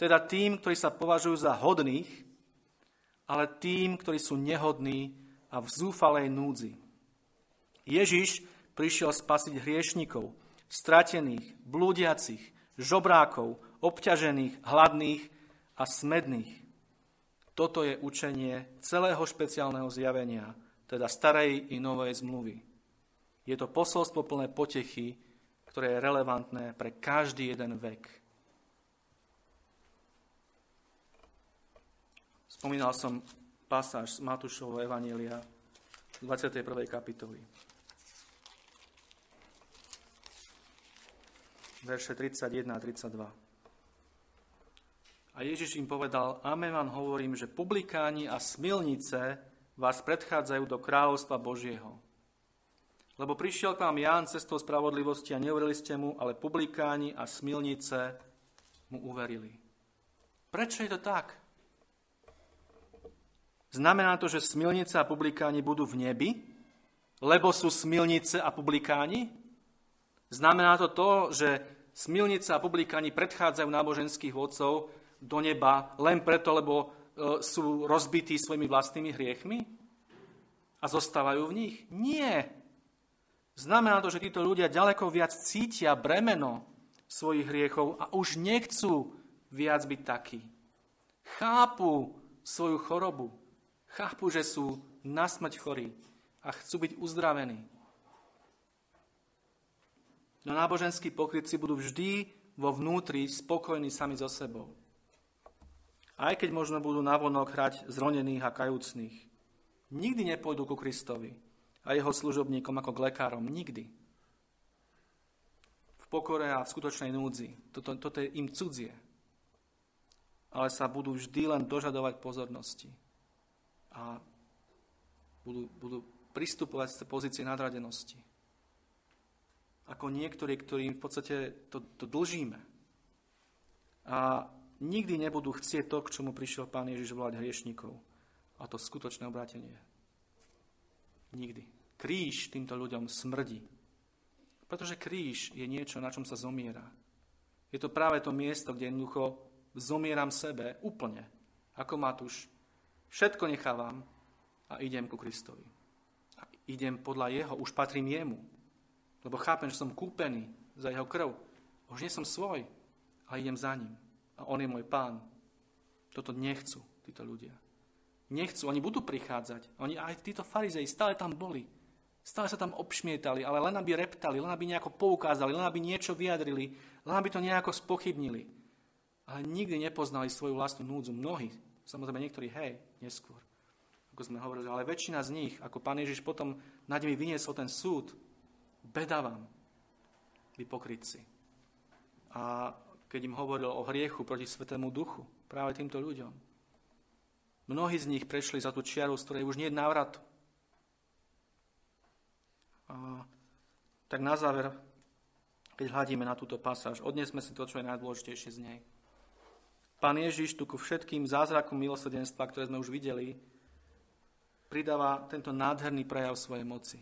teda tým, ktorí sa považujú za hodných, ale tým, ktorí sú nehodní a v zúfalej núdzi. Ježiš prišiel spasiť hriešnikov, stratených, blúdiacich, žobrákov, obťažených, hladných a smedných. Toto je učenie celého špeciálneho zjavenia, teda starej i novej zmluvy. Je to posolstvo plné potechy, ktoré je relevantné pre každý jeden vek. Spomínal som pasáž z Matúšovho Evanielia 21. kapitoly. Verše 31 a 32. A Ježiš im povedal, Amen vám hovorím, že publikáni a smilnice vás predchádzajú do kráľovstva Božieho. Lebo prišiel k vám Ján cestou spravodlivosti a neuverili ste mu, ale publikáni a smilnice mu uverili. Prečo je to tak? Znamená to, že smilnice a publikáni budú v nebi, lebo sú smilnice a publikáni? Znamená to to, že smilnice a publikáni predchádzajú náboženských vodcov do neba len preto, lebo e, sú rozbití svojimi vlastnými hriechmi? A zostávajú v nich? Nie. Znamená to, že títo ľudia ďaleko viac cítia bremeno svojich hriechov a už nechcú viac byť takí. Chápu svoju chorobu. Chápu, že sú na smrť chorí a chcú byť uzdravení. No náboženskí pokrytci budú vždy vo vnútri spokojní sami so sebou. Aj keď možno budú navonok hrať zronených a kajúcných. Nikdy nepôjdu ku Kristovi a jeho služobníkom ako k lekárom. Nikdy. V pokore a v skutočnej núdzi. Toto, toto je im cudzie. Ale sa budú vždy len dožadovať pozornosti. A budú, budú pristupovať z pozície nadradenosti. Ako niektorí, ktorým v podstate to, to dlžíme. A nikdy nebudú chcieť to, k čomu prišiel Pán Ježiš volať hriešnikov. A to skutočné obrátenie. Nikdy. Kríž týmto ľuďom smrdí. Pretože kríž je niečo, na čom sa zomiera. Je to práve to miesto, kde jednoducho zomieram sebe úplne. Ako Matúš. Všetko nechávam a idem ku Kristovi. A idem podľa Jeho, už patrím Jemu. Lebo chápem, že som kúpený za Jeho krv. Už nie som svoj, ale idem za ním. A On je môj pán. Toto nechcú títo ľudia. Nechcú, oni budú prichádzať. Oni aj títo farizei stále tam boli. Stále sa tam obšmietali, ale len aby reptali, len aby nejako poukázali, len aby niečo vyjadrili, len aby to nejako spochybnili. Ale nikdy nepoznali svoju vlastnú núdzu. Mnohí, samozrejme niektorí, hej, neskôr ako sme hovorili, ale väčšina z nich, ako pán Ježiš potom nad nimi vyniesol ten súd, beda vám, vy pokrytci. A keď im hovoril o hriechu proti Svetému Duchu, práve týmto ľuďom, mnohí z nich prešli za tú čiaru, z ktorej už nie je návrat. A tak na záver, keď hľadíme na túto pasáž, odnesme si to, čo je najdôležitejšie z nej. Pán Ježiš tu ku všetkým zázrakom milosrdenstva, ktoré sme už videli, pridáva tento nádherný prejav svojej moci.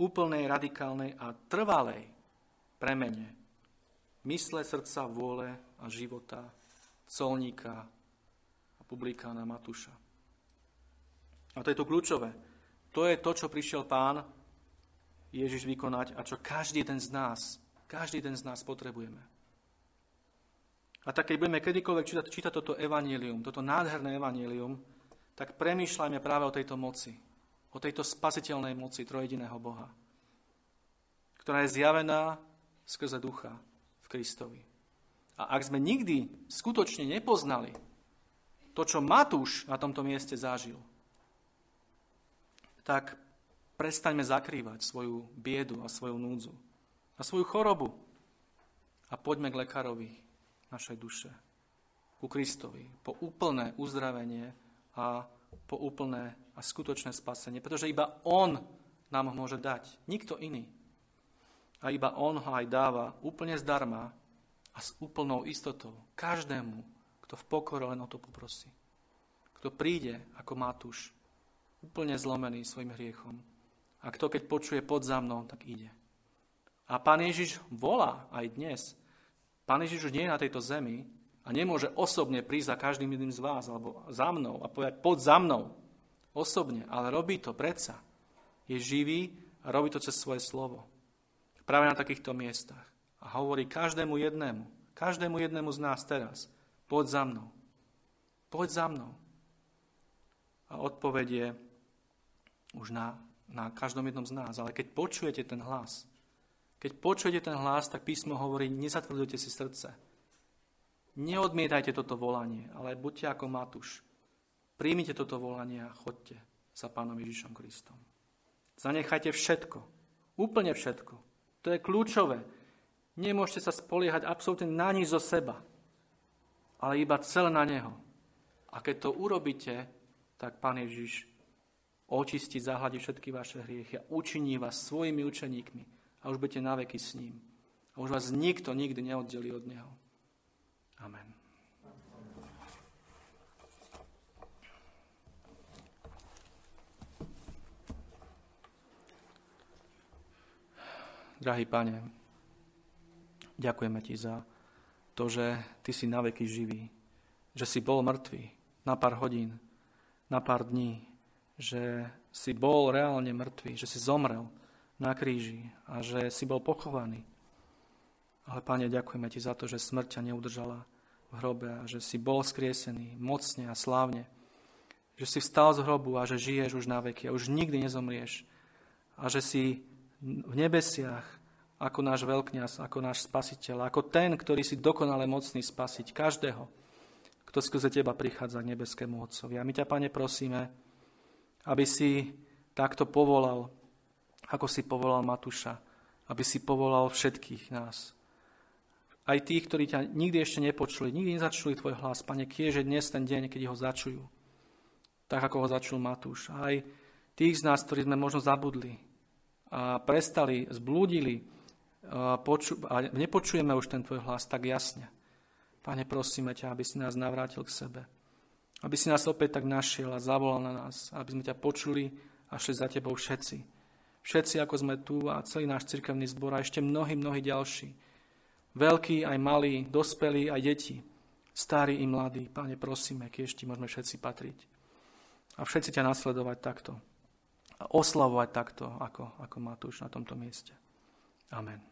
Úplnej, radikálnej a trvalej premene mysle, srdca, vôle a života colníka a publikána Matúša. A to je to kľúčové. To je to, čo prišiel pán Ježiš vykonať a čo každý ten z nás, každý ten z nás potrebujeme. A tak keď budeme kedykoľvek čítať, čítať toto evanílium, toto nádherné evanílium, tak premýšľajme práve o tejto moci, o tejto spasiteľnej moci trojediného Boha, ktorá je zjavená skrze ducha Kristovi. A ak sme nikdy skutočne nepoznali to, čo Matúš na tomto mieste zažil, tak prestaňme zakrývať svoju biedu a svoju núdzu a svoju chorobu a poďme k lekárovi našej duše, ku Kristovi, po úplné uzdravenie a po úplné a skutočné spasenie. Pretože iba On nám môže dať. Nikto iný. A iba On ho aj dáva úplne zdarma a s úplnou istotou každému, kto v pokore len o to poprosí. Kto príde ako Matúš, úplne zlomený svojim hriechom. A kto keď počuje pod za mnou, tak ide. A pán Ježiš volá aj dnes. Pán Ježiš už nie je na tejto zemi, a nemôže osobne prísť za každým jedným z vás alebo za mnou a povedať pod za mnou osobne, ale robí to predsa. Je živý a robí to cez svoje slovo. Práve na takýchto miestach. A hovorí každému jednému, každému jednému z nás teraz, poď za mnou. Poď za mnou. A odpoveď je už na, na každom jednom z nás. Ale keď počujete ten hlas, keď počujete ten hlas, tak písmo hovorí, nezatvrdujte si srdce Neodmietajte toto volanie, ale buďte ako Matúš. Príjmite toto volanie a chodte za Pánom Ježišom Kristom. Zanechajte všetko. Úplne všetko. To je kľúčové. Nemôžete sa spoliehať absolútne na nič zo seba, ale iba celé na Neho. A keď to urobíte, tak Pán Ježiš očistí, zahľadí všetky vaše hriechy a učiní vás svojimi učeníkmi a už budete naveky s ním. A už vás nikto nikdy neoddelí od Neho. Amen. Drahý pane, ďakujeme ti za to, že ty si naveky živý, že si bol mŕtvý na pár hodín, na pár dní, že si bol reálne mŕtvý, že si zomrel na kríži a že si bol pochovaný. Ale Pane, ďakujeme Ti za to, že smrť ťa neudržala v hrobe a že si bol skriesený mocne a slávne. Že si vstal z hrobu a že žiješ už na veky a už nikdy nezomrieš. A že si v nebesiach ako náš veľkňaz, ako náš spasiteľ, ako ten, ktorý si dokonale mocný spasiť každého, kto skrze teba prichádza k nebeskému Otcovi. A my ťa, Pane, prosíme, aby si takto povolal, ako si povolal Matúša, aby si povolal všetkých nás. Aj tých, ktorí ťa nikdy ešte nepočuli, nikdy nezačuli tvoj hlas. Pane, kieže dnes ten deň, keď ho začujú. Tak, ako ho začul Matúš. Aj tých z nás, ktorí sme možno zabudli a prestali, zblúdili, poču- a nepočujeme už ten tvoj hlas tak jasne. Pane, prosíme ťa, aby si nás navrátil k sebe. Aby si nás opäť tak našiel a zavolal na nás. Aby sme ťa počuli a šli za tebou všetci. Všetci, ako sme tu a celý náš cirkevný zbor a ešte mnohí, mnohí ďalší. Veľkí aj malí, dospelí aj deti. Starí i mladí. Pane, prosíme, keď ešte môžeme všetci patriť. A všetci ťa nasledovať takto. Oslavovať takto, ako, ako Matúš na tomto mieste. Amen.